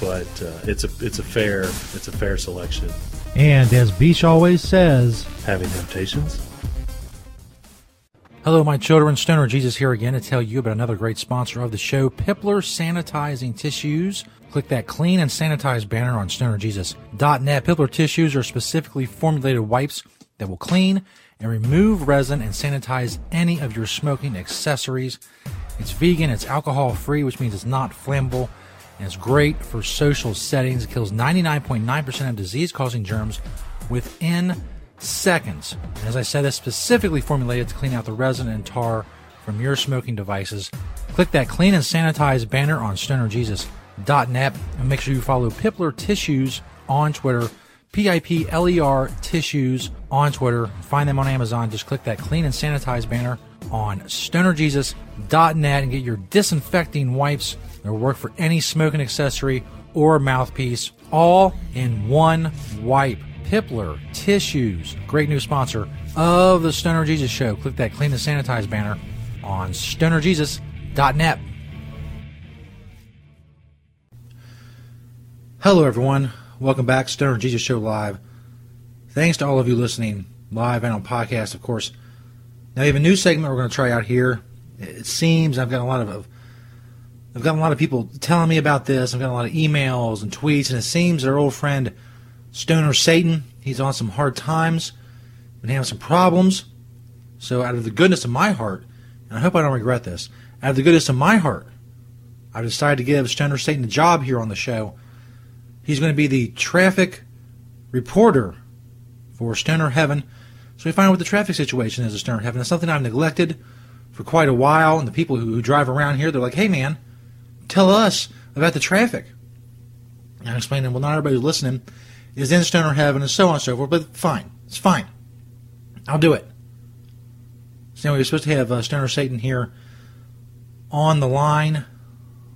But uh, it's a it's a fair it's a fair selection. And as Beach always says, having temptations. Hello, my children. Stoner Jesus here again to tell you about another great sponsor of the show, Pipler Sanitizing Tissues. Click that clean and sanitize banner on stonerjesus.net. Pipler tissues are specifically formulated wipes that will clean and remove resin and sanitize any of your smoking accessories. It's vegan, it's alcohol free, which means it's not flammable, and it's great for social settings. It kills 99.9% of disease causing germs within seconds. And as I said, it's specifically formulated to clean out the resin and tar from your smoking devices. Click that clean and sanitize banner on stonerjesus.net and make sure you follow Pipler Tissues on Twitter. P I P L E R Tissues on Twitter. Find them on Amazon. Just click that clean and sanitize banner on stonerjesus.net and get your disinfecting wipes that will work for any smoking accessory or mouthpiece, all in one wipe. Pipler Tissues, great new sponsor of the Stoner Jesus Show. Click that clean and sanitize banner on stonerjesus.net. Hello, everyone. Welcome back, Stoner Jesus Show Live. Thanks to all of you listening live and on podcast, of course. Now we have a new segment we're going to try out here. It seems I've got a lot of I've got a lot of people telling me about this. I've got a lot of emails and tweets, and it seems our old friend Stoner Satan he's on some hard times, been having some problems. So out of the goodness of my heart, and I hope I don't regret this, out of the goodness of my heart, I've decided to give Stoner Satan a job here on the show. He's going to be the traffic reporter for Stoner Heaven. So we find out what the traffic situation is at Stoner Heaven. It's something I've neglected for quite a while, and the people who, drive around here, they're like, hey man, tell us about the traffic. And I explain to them, well, not everybody who's listening is in Stoner Heaven, and so on and so forth, but fine. It's fine. I'll do it. So anyway, we're supposed to have uh, Stoner Satan here on the line,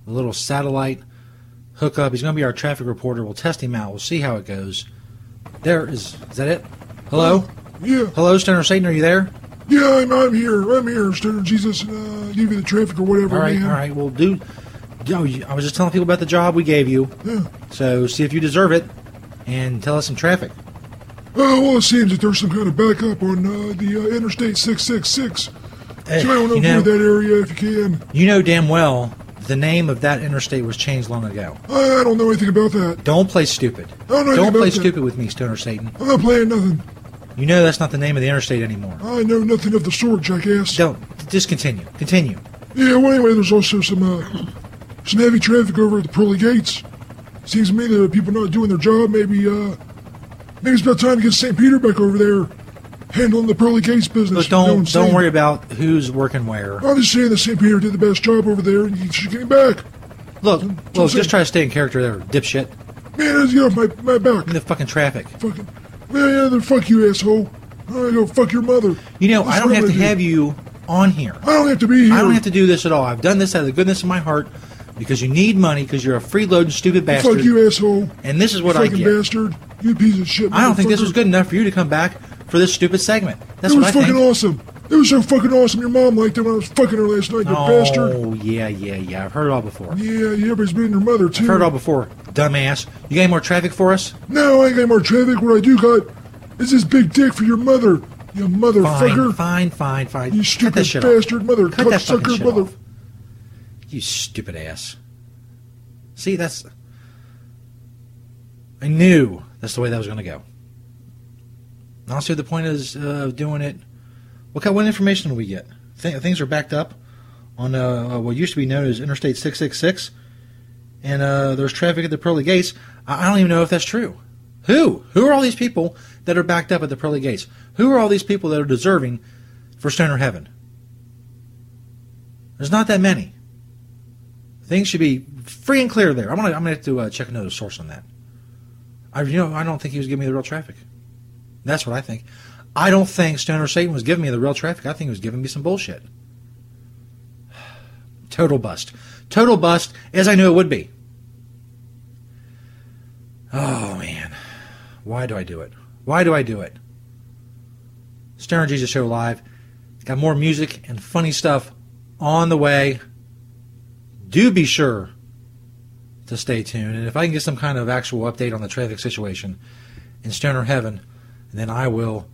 a little satellite hookup. He's going to be our traffic reporter. We'll test him out. We'll see how it goes. There is. Is that it? Hello? Yeah. Hello, Stoner Satan. Are you there? Yeah, I'm, I'm here. I'm here, Stoner Jesus. Uh, give you the traffic or whatever, All right, man. all right. Well, do. Yo, I was just telling people about the job we gave you. Yeah. So see if you deserve it, and tell us some traffic. Oh, well, it seems that there's some kind of backup on uh, the uh, Interstate 666. Eh, so I don't know you know- that area if you can. You know damn well the name of that interstate was changed long ago. I don't know anything about that. Don't play stupid. I don't know Don't play about that. stupid with me, Stoner Satan. I'm not playing nothing. You know that's not the name of the interstate anymore. I know nothing of the sort, jackass. Don't. Just continue. Continue. Yeah, well, anyway, there's also some uh, some heavy traffic over at the pearly gates. Seems to me that people not doing their job. Maybe uh, maybe it's about time to get St. Peter back over there handling the pearly gates business. Look, You know what I'm don't saying? don't worry about who's working where. I'm just saying that St. Peter did the best job over there, and you should get him back. Look, look, just try to stay in character there, dipshit. Man, get off my, my back. In the fucking traffic. Fucking, man, yeah, then fuck you, asshole. I'm gonna go fuck your mother. You know, That's I don't have to do. have you on here. I don't have to be here. I don't have to do this at all. I've done this out of the goodness of my heart because you need money because you're a freeloading stupid bastard. Fuck you, asshole. And this is what you I fucking get. bastard. You piece of shit. I don't think this was good enough for you to come back for this stupid segment. That's it was what I fucking awesome. It was so fucking awesome. Your mom liked it when I was fucking her last night, you bastard. Oh, yeah, yeah, yeah. I've heard it all before. Yeah, yeah, everybody's been your mother, too. I've heard it all before, dumbass. You got any more traffic for us? No, I ain't got more traffic. What I do got is this big dick for your mother. You motherfucker. Fine, fine, fine, fine. You stupid off. bastard, mother Cut that fucking shit mother. off. You stupid ass. See, that's I knew that's the way that was going to go. I don't see the point is uh, of doing it. What kind? What information do we get? Th- things are backed up on uh, what used to be known as Interstate 666, and uh, there's traffic at the pearly gates. I, I don't even know if that's true. Who? Who are all these people that are backed up at the pearly gates? Who are all these people that are deserving for stoner heaven? There's not that many. Things should be free and clear there. I'm gonna I'm gonna have to uh, check another source on that. I you know I don't think he was giving me the real traffic. That's what I think. I don't think Stoner Satan was giving me the real traffic. I think he was giving me some bullshit. Total bust. Total bust, as I knew it would be. Oh man, why do I do it? Why do I do it? Stoner Jesus Show live. Got more music and funny stuff on the way. Do be sure to stay tuned. And if I can get some kind of actual update on the traffic situation in Stoner Heaven, then I will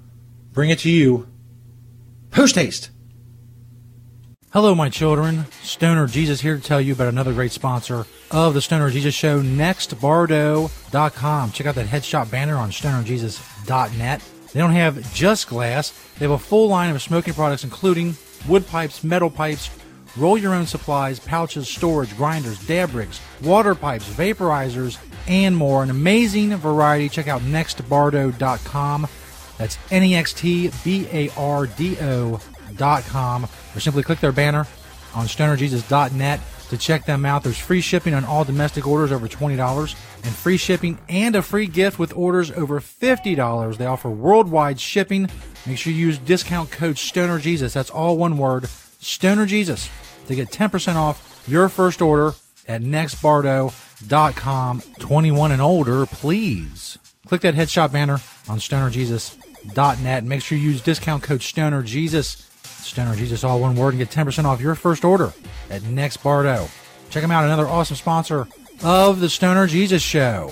bring it to you post haste. Hello, my children. Stoner Jesus here to tell you about another great sponsor of the Stoner Jesus Show, nextbardo.com. Check out that headshot banner on stonerjesus.net. They don't have just glass, they have a full line of smoking products, including wood pipes, metal pipes, roll your own supplies, pouches, storage, grinders, dab rigs, water pipes, vaporizers, and more. An amazing variety. Check out nextbardo.com. That's N E X T B A R D O.com. Or simply click their banner on stonerjesus.net to check them out. There's free shipping on all domestic orders over $20 and free shipping and a free gift with orders over $50. They offer worldwide shipping. Make sure you use discount code STONERJesus. That's all one word, STONERJesus, to get 10% off your first order at nextbardo.com. 21 and older, please. Click that headshot banner on stonerjesus.net. Make sure you use discount code STONERJesus. Stoner Jesus, all one word, and get 10% off your first order at Next Bardo. Check them out, another awesome sponsor of the Stoner Jesus Show.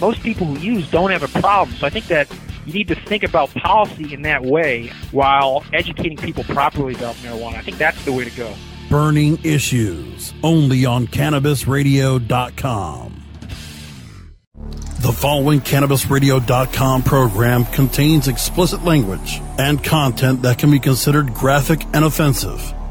most people who use don't have a problem. So I think that you need to think about policy in that way while educating people properly about marijuana. I think that's the way to go. Burning Issues, only on CannabisRadio.com. The following CannabisRadio.com program contains explicit language and content that can be considered graphic and offensive.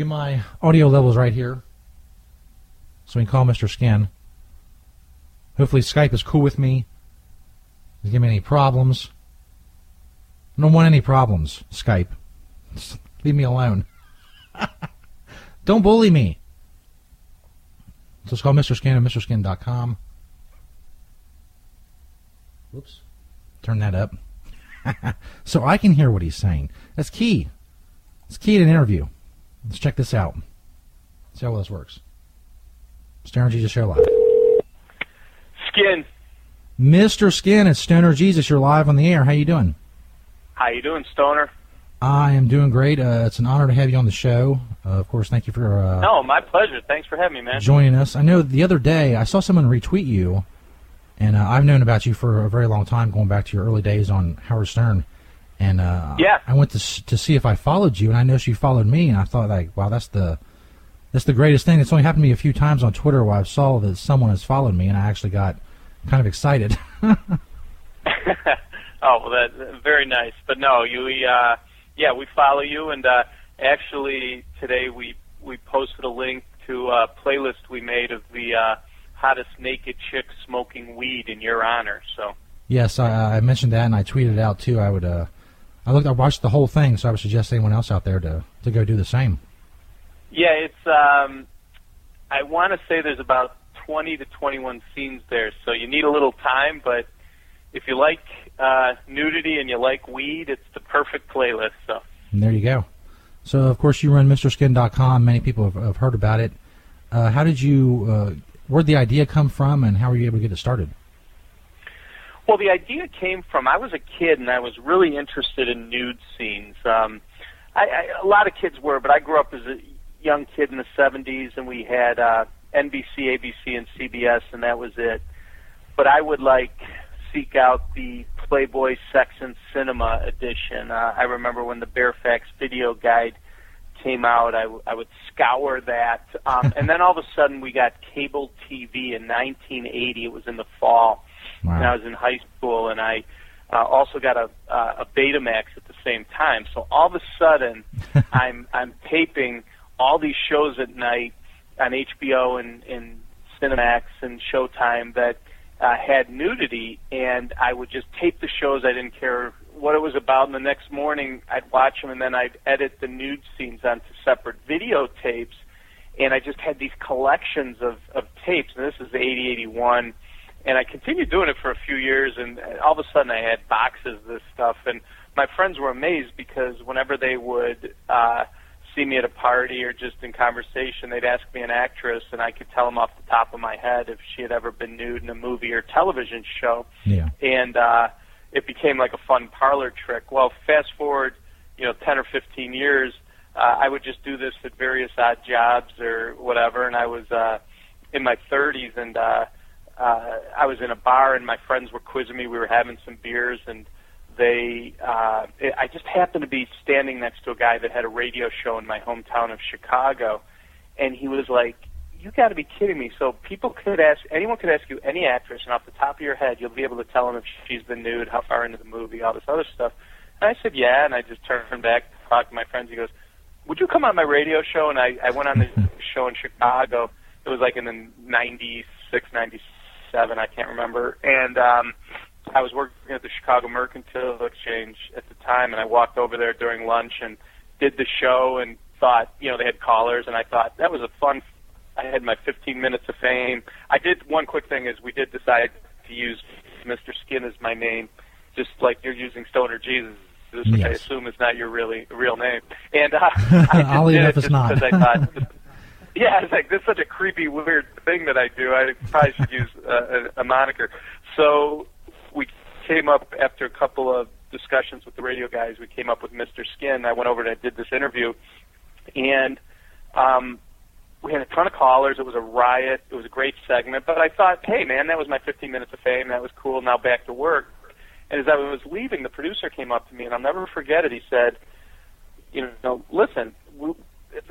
Get my audio levels right here. So we can call Mr. Skin. Hopefully Skype is cool with me. Doesn't give me any problems. I don't want any problems, Skype. Just [LAUGHS] leave me alone. [LAUGHS] don't bully me. So let's call Mr. Skin at MrSkin.com. Whoops. Turn that up. [LAUGHS] so I can hear what he's saying. That's key. It's key to an interview. Let's check this out. See how well this works. Stoner Jesus Show Live. Skin. Mr. Skin, it's Stoner Jesus. You're live on the air. How you doing? How you doing, Stoner? I am doing great. Uh, it's an honor to have you on the show. Uh, of course, thank you for uh, no, my pleasure. Thanks for having me, man. joining us. I know the other day I saw someone retweet you, and uh, I've known about you for a very long time, going back to your early days on Howard Stern. And uh, Yeah. I went to to see if I followed you, and I noticed you followed me, and I thought like, wow, that's the that's the greatest thing. It's only happened to me a few times on Twitter where I saw that someone has followed me, and I actually got kind of excited. [LAUGHS] [LAUGHS] Oh, well, that very nice. But no, you, we, uh, yeah, we follow you, and uh, actually today we we posted a link to a playlist we made of the uh, hottest naked chick smoking weed in your honor. So yes, I, I mentioned that, and I tweeted it out too. I would. Uh, I looked. I watched the whole thing, so I would suggest anyone else out there to to go do the same. yeah, it's. Um, I want to say there's about 20 to 21 scenes there, so you need a little time, but if you like uh, nudity and you like weed, it's the perfect playlist. So. And there you go. So, of course, you run MrSkin.com. Many people have, have heard about it. Uh, how did you, uh, where'd the idea come from, and how were you able to get it started? Well, the idea came from I was a kid and I was really interested in nude scenes. Um, I, I, a lot of kids were, but I grew up as a young kid in the 70s, and we had uh, NBC, ABC, and CBS, and that was it. But I would like seek out the Playboy Sex and Cinema edition. Uh, I remember when the Fairfax video guide came out, I, w- I would scour that. Um, [LAUGHS] and then all of a sudden, we got cable TV in 1980. It was in the fall, and I was in high school, and I uh, also got a uh, a Betamax at the same time. So all of a sudden, [LAUGHS] I'm I'm taping all these shows at night on HBO and, and Cinemax and Showtime that uh, had nudity, and I would just tape the shows. I didn't care what it was about, and the next morning I'd watch them, and then I'd edit the nude scenes onto separate videotapes. And I just had these collections of, of tapes, and this is 80, 81, and I continued doing it for a few years, and all of a sudden I had boxes of this stuff, and my friends were amazed because whenever they would uh, see me at a party or just in conversation, they'd ask me an actress, and I could tell them off the top of my head if she had ever been nude in a movie or television show. Yeah. And uh, it became like a fun parlor trick. Well, fast forward, you know, 10 or 15 years, uh, I would just do this at various odd jobs or whatever, and I was uh, in my 30s, and uh, uh, I was in a bar, and my friends were quizzing me. We were having some beers, and they uh it, I just happened to be standing next to a guy that had a radio show in my hometown of Chicago. And he was like you got to be kidding me. So people could ask anyone could ask you any actress and off the top of your head you'll be able to tell them if she's been nude how far into the movie all this other stuff. And I said yeah. And I just turned back talked to my friends. He goes would you come on my radio show? And I I went on the [LAUGHS] show in Chicago. It was like in the 96 97 I can't remember and um I was working at the Chicago Mercantile Exchange at the time, and I walked over there during lunch and did the show and thought, you know, they had callers, and I thought that was a fun. I had my 15 minutes of fame. I did one quick thing is we did decide to use Mr. Skin as my name, just like you're using Stoner Jesus, which I assume is not your really real name. And uh, [LAUGHS] I just Oddly did it it's just not. because I thought. Yeah, it's like this is such a creepy, weird thing that I do. I probably should use a, a moniker. So we came up after a couple of discussions with the radio guys. We came up with Mr. Skin. I went over and I did this interview, and um, we had a ton of callers. It was a riot. It was a great segment. But I thought, hey man, that was my 15 minutes of fame. That was cool. Now back to work. And as I was leaving, the producer came up to me, and I'll never forget it. He said, you know, listen,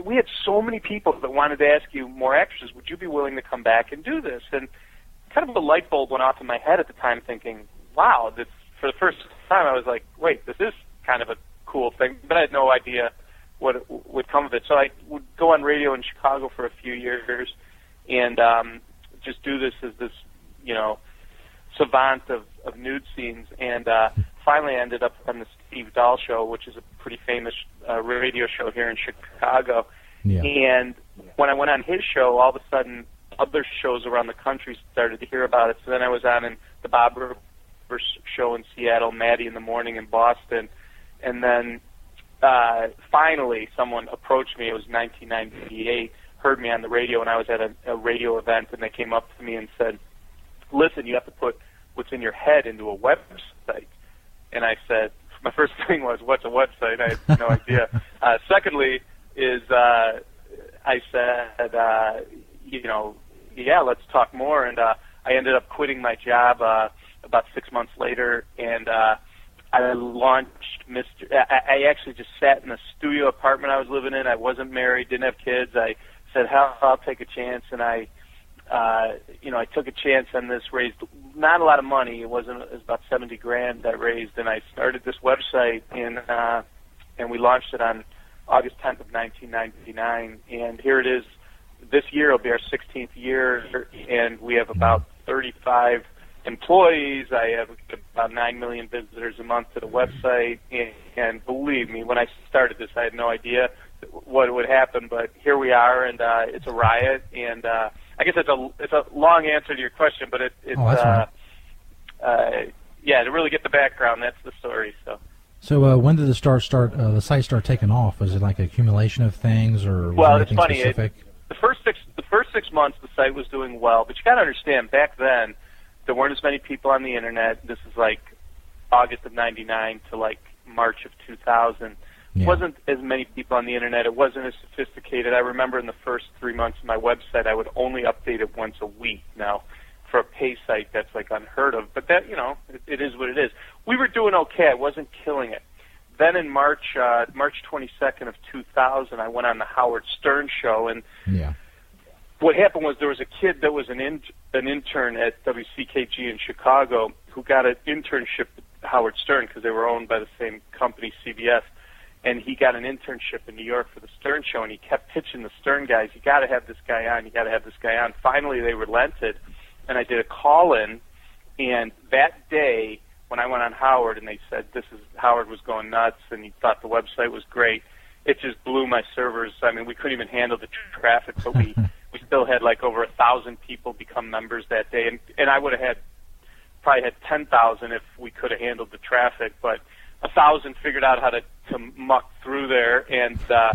we, had so many people that wanted to ask you more actresses. Would you be willing to come back and do this? And kind of a light bulb went off in my head at the time, thinking, wow, this for the first time I was like, wait, this is kind of a cool thing, but I had no idea what would come of it. So I would go on radio in Chicago for a few years and um, just do this as this, you know, savant of, of nude scenes, and uh, finally ended up on the Steve Dahl show, which is a pretty famous uh, radio show here in Chicago. Yeah. And when I went on his show, all of a sudden other shows around the country started to hear about it. So then I was on in the Bob Rivers show in Seattle, Matty in the Morning in Boston, and then uh, finally someone approached me. It was 1998. Heard me on the radio, and I was at a, a radio event, and they came up to me and said, "Listen, you have to put what's in your head into a website." And I said, my first [LAUGHS] thing was, "What's a website?" I had no [LAUGHS] idea. Uh, secondly, is uh, I said, uh, you know, yeah, let's talk more. And uh, I ended up quitting my job uh, about six months later and uh, I launched Mr. I, I actually just sat in a studio apartment I was living in. I wasn't married, didn't have kids. I said, "Hell, I'll take a chance," and I, uh, you know, I took a chance on this. Raised not a lot of money. It wasn't. It was about seventy grand I raised, and I started this website, and uh, and we launched it on August 10th of 1999. And here it is. This year will be our 16th year, and we have about 35 employees. I have about 9 million visitors a month to the website. And, and believe me, when I started this, I had no idea what would happen, but here we are, and uh, it's a riot. And uh, I guess it's a it's a long answer to your question, but it, it's Oh, uh, uh, yeah to really get the background. That's the story. So. So uh, when did the start start uh, the site start taking off? Was it like an accumulation of things or was Well, it it's funny. It, the first six the first six months, the site was doing well, but you got to understand back then there weren't as many people on the internet. This is like August of '99 to like March of 2000. Yeah. wasn't as many people on the internet. It wasn't as sophisticated. I remember in the first three months of my website, I would only update it once a week. Now, for a pay site, that's like unheard of. But that, you know, it, it is what it is. We were doing okay. I wasn't killing it. Then in March, uh, March 22nd of 2000, I went on the Howard Stern show, and Yeah. what happened was there was a kid that was an in, an intern at WCKG in Chicago who got an internship at Howard Stern because they were owned by the same company, CBS, and he got an internship in New York for the Stern show, and he kept pitching the Stern guys, "You got to have this guy on. You got to have this guy on." Finally, they relented, and I did a call in, and that day when I went on Howard and they said this is Howard was going nuts and he thought the website was great, it just blew my servers. I mean, we couldn't even handle the tr- traffic, but we [LAUGHS] we still had like over a thousand people become members that day, and and I would have had probably had ten thousand if we could have handled the traffic, but a thousand figured out how to to muck through there, and uh,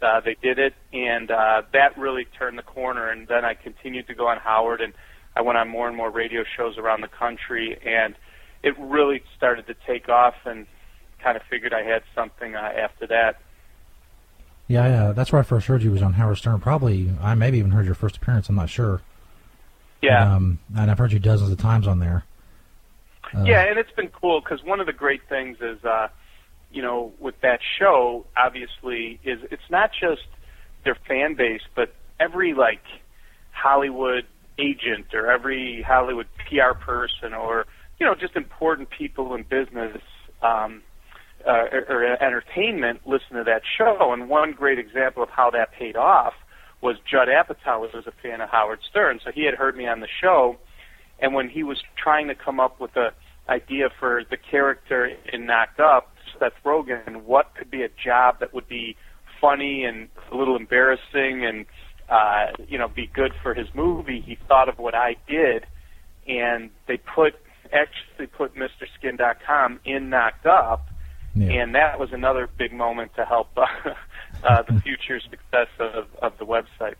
uh, they did it, and uh, that really turned the corner. And then I continued to go on Howard, and I went on more and more radio shows around the country, and it really started to take off, and kind of figured I had something uh, after that. Yeah, yeah, that's where I first heard you was on Howard Stern. Probably I maybe even heard your first appearance. I'm not sure. Yeah. Um, and I've heard you dozens of times on there. Uh, yeah, and it's been cool because one of the great things is, uh, you know, with that show, obviously, is it's not just their fan base, but every like Hollywood agent or every Hollywood PR person or you know just important people in business um, uh, or, or entertainment listen to that show. And one great example of how that paid off was Judd Apatow was a fan of Howard Stern, so he had heard me on the show, and when he was trying to come up with a idea for the character in Knocked Up, Seth Rogen, what could be a job that would be funny and a little embarrassing and uh, you know be good for his movie, he thought of what I did, and they put actually put MrSkin.com in Knocked Up, and that was another big moment to help uh, [LAUGHS] uh, the [LAUGHS] future success of, of the website.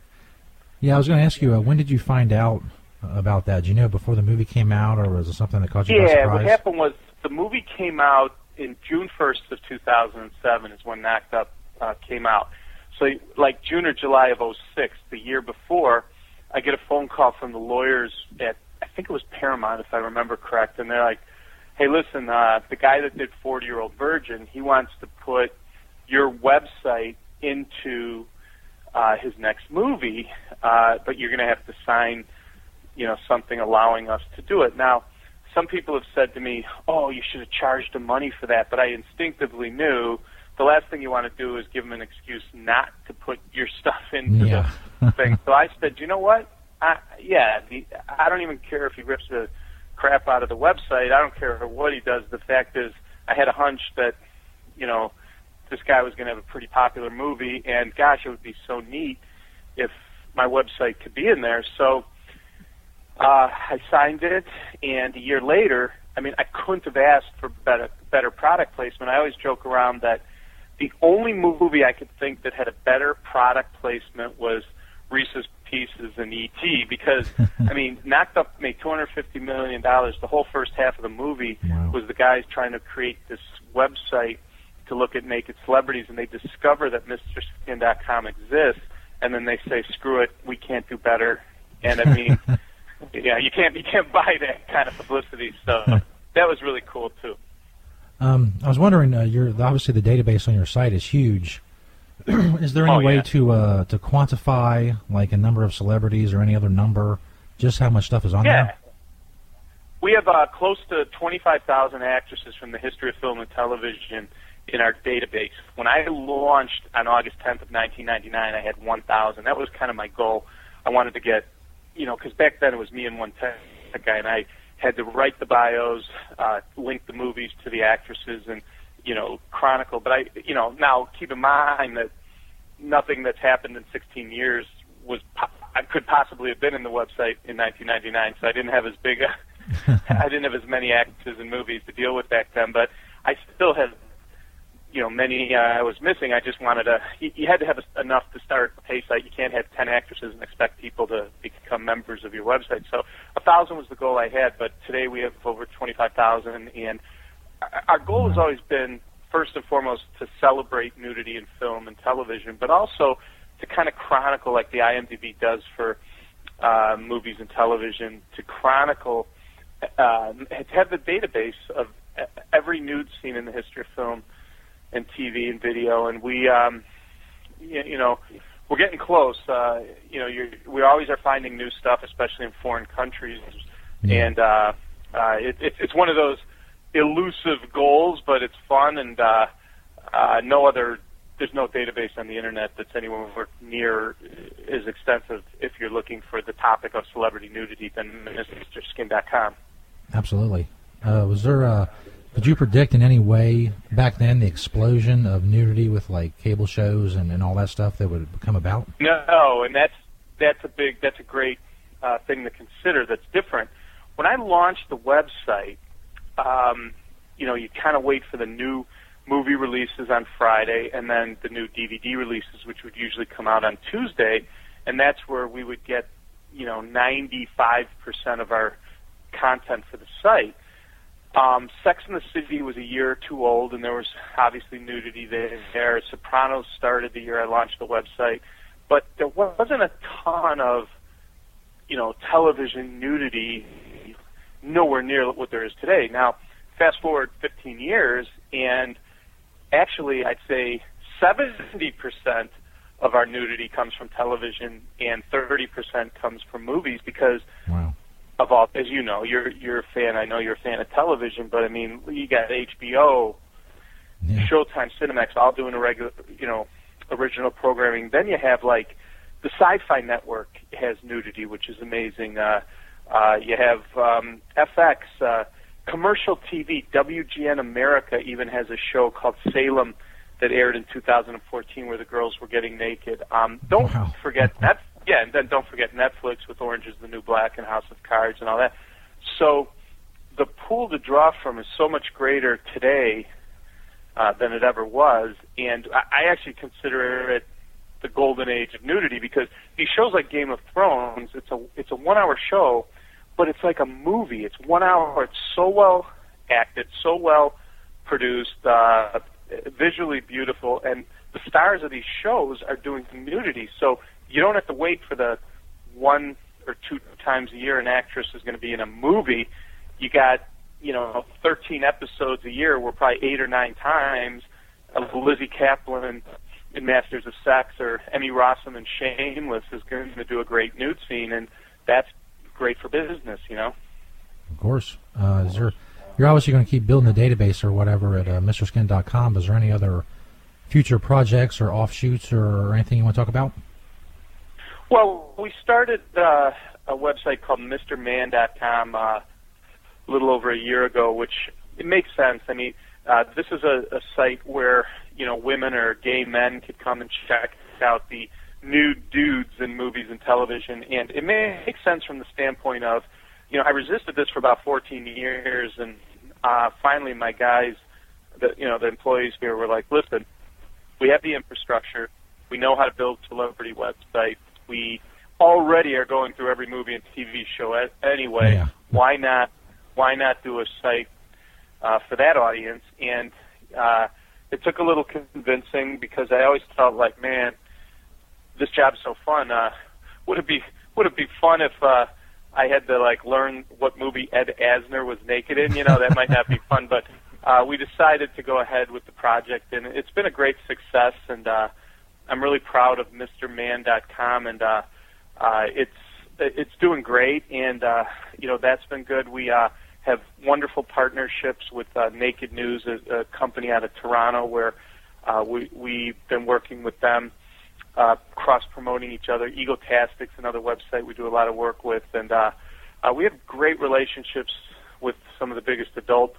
Yeah, I was going to ask you, uh, when did you find out about that? Do you know before the movie came out, or was it something that caught you by Yeah, what happened was the movie came out in June 1st of 2007 is when Knocked Up uh, came out. So like June or July of '06, the year before, I get a phone call from the lawyers at I think it was Paramount if I remember correct, and they're like, "Hey, listen, uh, the guy that did 40 Year Old Virgin, he wants to put your website into uh, his next movie, uh, but you're going to have to sign, you know, something allowing us to do it." Now, some people have said to me, "Oh, you should have charged him money for that," but I instinctively knew the last thing you want to do is give him an excuse not to put your [LAUGHS] stuff into Yeah. the [LAUGHS] thing. So I said, "You know what? I, yeah, the, I don't even care if he rips the crap out of the website. I don't care what he does. The fact is, I had a hunch that, you know, this guy was going to have a pretty popular movie, and gosh, it would be so neat if my website could be in there. So uh, I signed it, and a year later, I mean, I couldn't have asked for better better product placement. I always joke around that the only movie I could think that had a better product placement was Reese's Pieces and E.T. because [LAUGHS] I mean, Knocked Up made 250 million dollars. The whole first half of the movie was the guys trying to create this website to look at naked celebrities, and they discover that MrSkin.com exists, and then they say, "Screw it, we can't do better." And I mean, [LAUGHS] yeah, you can't you can't [LAUGHS] buy that kind of publicity. So that was really cool too. Um, I was wondering, uh, your obviously the database on your site is huge. [CLEARS THROAT] is there any Oh, way to uh, to quantify like a number of celebrities or any other number, just how much stuff is on Yeah. there? We have uh, close to 25,000 actresses from the history of film and television in our database. When I launched on August 10th of 1999, I had 1,000. That was kind of my goal. I wanted to get, you know, because back then it was me and one tech guy, and I had to write the bios, uh, link the movies to the actresses, and you know, chronicle. But I, you know, now keep in mind that nothing that's happened in 16 years was I could possibly have been in the website in 1999, so I didn't have as big a [LAUGHS] I didn't have as many actors and movies to deal with back then, but I still had, you know, many uh, I was missing. I just wanted to. You, you had to have enough to start a pay site. You can't have ten actresses and expect people to become members of your website. So a thousand was the goal I had, but today we have over twenty-five thousand, and our- goal has always been first and foremost to celebrate nudity in film and television, but also to kind of chronicle like the IMDb does for uh, movies and television, to chronicle, uh, to have the database of e- every nude scene in the history of film and TV and video, and we, um, you, you know, we're getting close. Uh, you know, you're, we always are finding new stuff, especially in foreign countries, and uh, uh, it, it, it's one of those elusive goals, but it's fun, and uh, uh, no other. There's no database on the internet that's anywhere near as extensive if you're looking for the topic of celebrity nudity than MrSkin.com. Absolutely. Uh, was there? Uh, could you predict in any way back then the explosion of nudity with like cable shows and, and all that stuff that would come about? No, and that's that's a big that's a great uh, thing to consider. That's different. When I launched the website, um, you know, you kind of wait for the new movie releases on Friday, and then the new DVD releases, which would usually come out on Tuesday, and that's where we would get, you know, 95% of our content for the site. Um, Sex in the City was a year or two old, and there was obviously nudity there. Sopranos started the year I launched the website, but there wasn't a ton of, you know, television nudity nowhere near what there is today. Now, fast forward 15 years, and actually, I'd say 70% of our nudity comes from television, and 30% comes from movies because of all, as you know, you're you're a fan. I know you're a fan of television, but I mean, you got HBO, Showtime, Cinemax, all doing a regular, you know, original programming. Then you have like the Sci-Fi Network has nudity, which is amazing. Uh, uh, you have um, FX, uh, commercial TV. WGN America even has a show called Salem that aired in 2014 where the girls were getting naked. Um, don't forget that. Yeah, and then don't forget Netflix with Orange is the New Black and House of Cards and all that. So the pool to draw from is so much greater today uh, than it ever was, and I, actually consider it the golden age of nudity because these shows like Game of Thrones, it's a it's a one hour show, but it's like a movie. It's one hour. It's so well acted, so well produced, uh, visually beautiful, and the stars of these shows are doing nudity. So you don't have to wait for the one or two times a year an actress is going to be in a movie. You got you know 13 episodes a year, where probably eight or nine times of Lizzy Caplan in Masters of Sex or Emmy Rossum in Shameless is going to do a great nude scene, and that's great for business, you know. Of course. Uh, is there? You're obviously going to keep building the database or whatever at uh, MrSkin.com. Is there any other future projects or offshoots or anything you want to talk about? Well, we started uh, a website called MrMan.com uh, a little over a year ago, which it makes sense. I mean, uh, this is a, a site where you know women or gay men could come and check out the nude dudes in movies and television, and it makes sense from the standpoint of, you know, I resisted this for about 14 years, and uh, finally my guys, the you know the employees here were like, listen, we have the infrastructure, we know how to build celebrity websites, we already are going through every movie and TV show anyway. Why not? Why not do a site uh, for that audience? And uh, it took a little convincing because I always felt like, man, this job's so fun. Uh, would it be Would it be fun if uh, I had to like learn what movie Ed Asner was naked in? You know, that might not be fun, but uh, we decided to go ahead with the project, and it's been a great success. And uh, I'm really proud of MrMan.com, and uh, uh, it's it's doing great. And uh, you know that's been good. We uh, have wonderful partnerships with uh, Naked News, a, a company out of Toronto, where uh, we we've been working with them, uh, cross promoting each other. Egotastics, another website we do a lot of work with, and uh, uh, we have great relationships with some of the biggest adult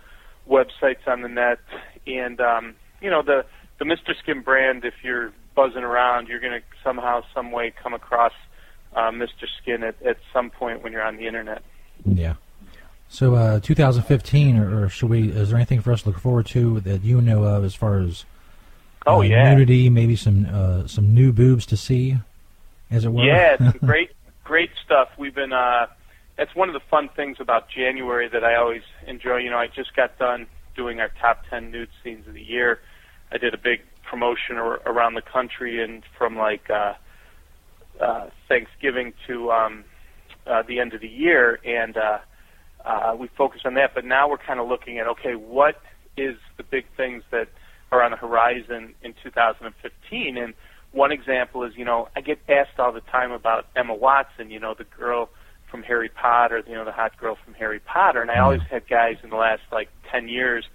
websites on the net. And um, you know the the Mr. Skin brand. If you're buzzing around, you're going to somehow, some way, come across uh, Mr. Skin at, at some point when you're on the internet. Yeah. So, uh, 2015, or, or should we? Is there anything for us to look forward to that you know of as far as? Oh, uh, yeah. Nudity, maybe some uh, some new boobs to see, as it were. Yeah, it's [LAUGHS] great, great stuff. We've been. Uh, that's one of the fun things about January that I always enjoy. You know, I just got done doing our top ten nude scenes of the year. I did a big promotion ar- around the country, and from like uh, uh, Thanksgiving to um, uh, the end of the year, and uh, uh, we focused on that. But now we're kind of looking at okay, what is the big things that are on the horizon in 2015? And one example is, you know, I get asked all the time about Emma Watson, you know, the girl from Harry Potter, you know, the hot girl from Harry Potter, and I always had guys in the last like 10 years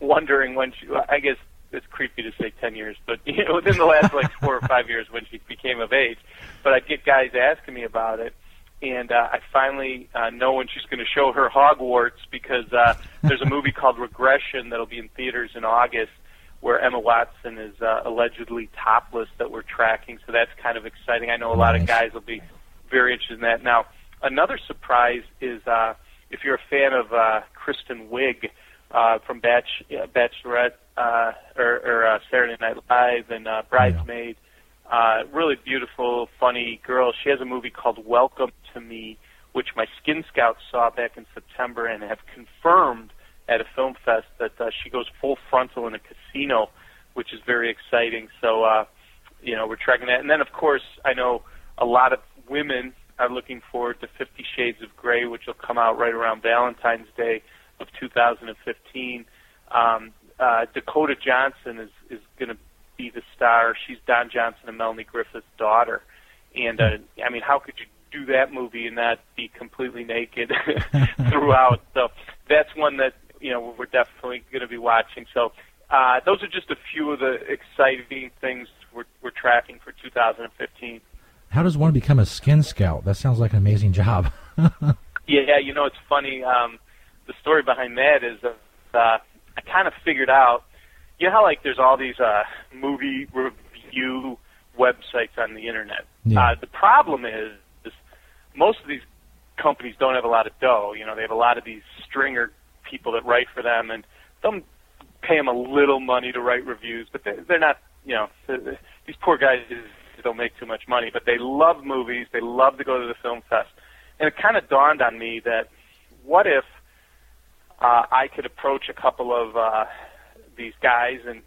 wondering when she. I guess it's creepy to say 10 years, but [LAUGHS] you know, within the last like four or five years when she became of age. But I'd get guys asking me about it, and uh, I finally uh, know when she's going to show her Hogwarts because uh, there's a movie called Regression that'll be in theaters in August where Emma Watson is uh, allegedly topless that we're tracking. So that's kind of exciting. I know a lot of guys will be very interested in that. Now, another surprise is uh, if you're a fan of uh, Kristen Wiig uh, from Batch, uh, Bachelorette uh, or, or uh, Saturday Night Live and uh, Bridesmaid, uh, really beautiful, funny girl. She has a movie called Welcome to Me, which my Skin Scouts saw back in September and have confirmed at a film fest that uh, she goes full frontal in a casino, which is very exciting. So, uh, you know, we're tracking that. And then, of course, I know a lot of women are looking forward to Fifty Shades of Grey, which will come out right around Valentine's Day of 2015. Um, uh, Dakota Johnson is is going to be the star. She's Don Johnson and Melanie Griffith's daughter, and uh, I mean, how could you do that movie and not be completely naked [LAUGHS] throughout? So that's one that you know we're definitely going to be watching. So uh, those are just a few of the exciting things we're, we're tracking for 2015. How does one become a skin scout? That sounds like an amazing job. [LAUGHS] Yeah, you know, it's funny. Um, the story behind that is uh, uh, I kind of figured out. You know how like there's all these uh, movie review websites on the internet. Uh, the problem is, is most of these companies don't have a lot of dough. You know, they have a lot of these stringer people that write for them, and they'll pay them a little money to write reviews, but they, they're not. You know, these poor guys don't make too much money, but they love movies. They love to go to the film fest, and it kind of dawned on me that what if uh, I could approach a couple of uh, these guys and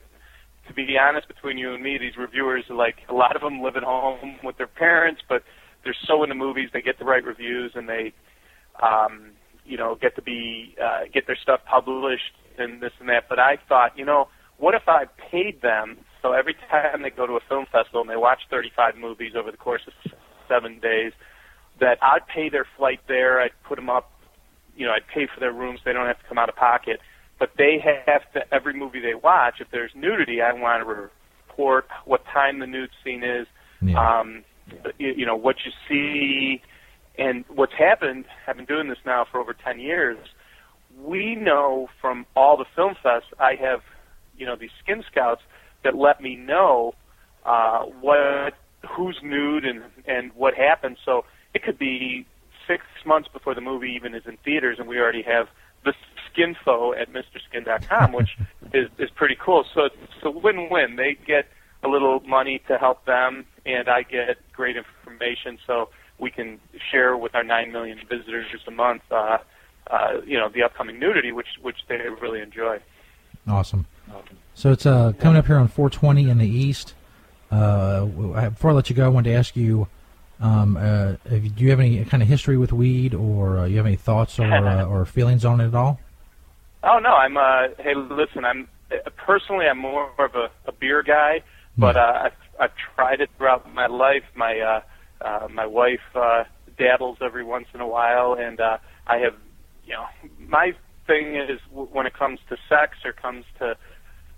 to be honest, between you and me, these reviewers are like a lot of them live at home with their parents, but they're so into movies, they get the right reviews, and they, um, you know, get to be uh, get their stuff published and this and that. But I thought, you know, what if I paid them so every time they go to a film festival and they watch 35 movies over the course of seven days, that I'd pay their flight there, I'd put them up, you know, I'd pay for their rooms, they don't have to come out of pocket but they have to every movie they watch. If there's nudity, I want to report what time the nude scene is, um, you, you know what you see, and what's happened. I've been doing this now for over ten years. We know from all the film fests, I have, you know, these skin scouts that let me know uh, what who's nude and and what happened. So it could be six months before the movie even is in theaters, and we already have the skinfo at mrskin.com, which [LAUGHS] is is pretty cool. So it's a win-win. They get a little money to help them, and I get great information, so we can share with our nine million visitors just a month. Uh, uh, you know, the upcoming nudity, which which they really enjoy. Awesome. So it's uh, coming up here on 420 in the East. Uh, before I let you go, I wanted to ask you, um, uh, do you have any kind of history with weed, or uh, you have any thoughts or [LAUGHS] uh, or feelings on it at all? Oh no, I'm. Uh, hey, listen, I'm personally I'm more of a, a beer guy, but uh, I've, I've tried it throughout my life. My uh, uh, my wife uh, dabbles every once in a while, and uh, I have, you know, my thing is when it comes to sex or comes to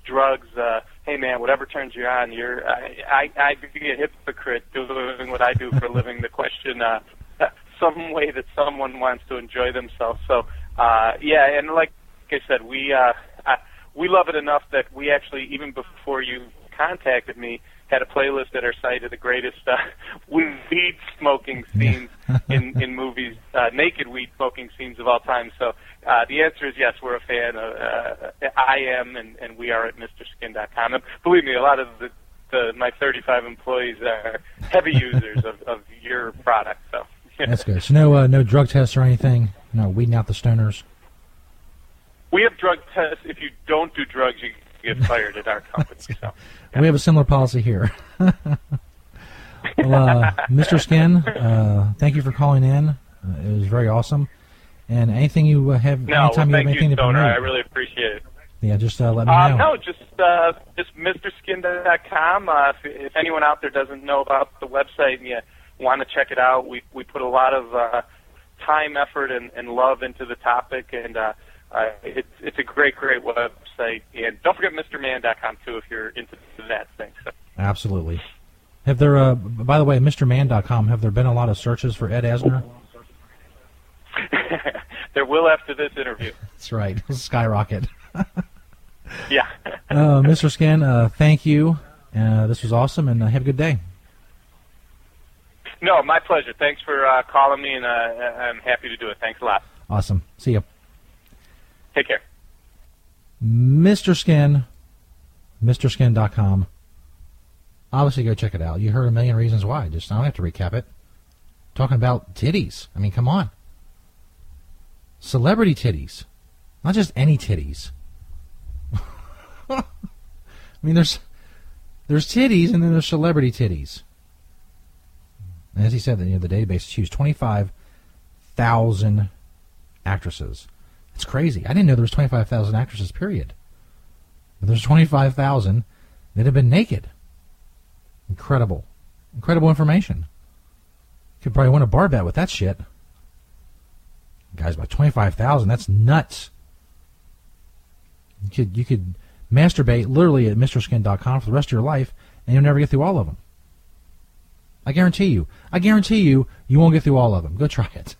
drugs. Uh, hey man, whatever turns you on, you're. I, I I'd be a hypocrite doing what I do for a living. The question, uh, [LAUGHS] some way that someone wants to enjoy themselves. So uh, yeah, and like like I said, we uh, I, we love it enough that we actually even before you contacted me had a playlist at our site of the greatest uh, [LAUGHS] weed smoking scenes in in movies, uh, naked weed smoking scenes of all time. So uh, the answer is yes, we're a fan. Of, uh, I am, and, and we are at MrSkin.com. And believe me, a lot of the, the my 35 employees are heavy [LAUGHS] users of, of your product. So [LAUGHS] That's good. So no uh, no drug tests or anything. No weeding out the stoners. we have drug tests. If you don't do drugs, you get fired at our [LAUGHS] company. So. We have a similar policy here. well, uh, Mr. Skin, uh, thank you for calling in. Uh, it was very awesome. And anything you uh, have, No, well, anytime you have anything you, to Stoner. promote, I really appreciate it. yeah, just uh, let me Uh, know. no, just uh, just MrSkin.com. Uh, if, if anyone out there doesn't know about the website and you want to check it out, we we put a lot of uh, time, effort, and, and love into the topic, and uh, uh, it's it's a great, great website. And don't forget MrMan.com too if you're into that thing. So. Absolutely. Have there, uh, by the way, MrMan.com, have there been a lot of searches for Ed Asner? [LAUGHS] there will after this interview. That's right. [LAUGHS] Skyrocket. [LAUGHS] Yeah. uh, Mr. Skin, uh, thank you. Uh, this was awesome, and uh, have a good day. No, my pleasure. Thanks for uh, calling me, and uh, I'm happy to do it. Thanks a lot. Awesome. See you. Take care. Mr. Skin, MrSkin.com. Obviously, go check it out. You heard a million reasons why. Just I don't have to recap it. Talking about titties. I mean, come on. Celebrity titties, not just any titties. [LAUGHS] I mean, there's there's titties, and then there's celebrity titties. And as he said, you know, the database is huge. Twenty-five thousand actresses. It's crazy. I didn't know there was 25,000 actresses, period. But there's 25,000 that have been naked. Incredible. Incredible information. Could probably win a bar bet with that shit guys, by twenty five thousand, that's nuts. You could you could masturbate literally at MrSkin.com for the rest of your life, and you'll never get through all of them. I guarantee you. I guarantee you, you won't get through all of them. Go try it.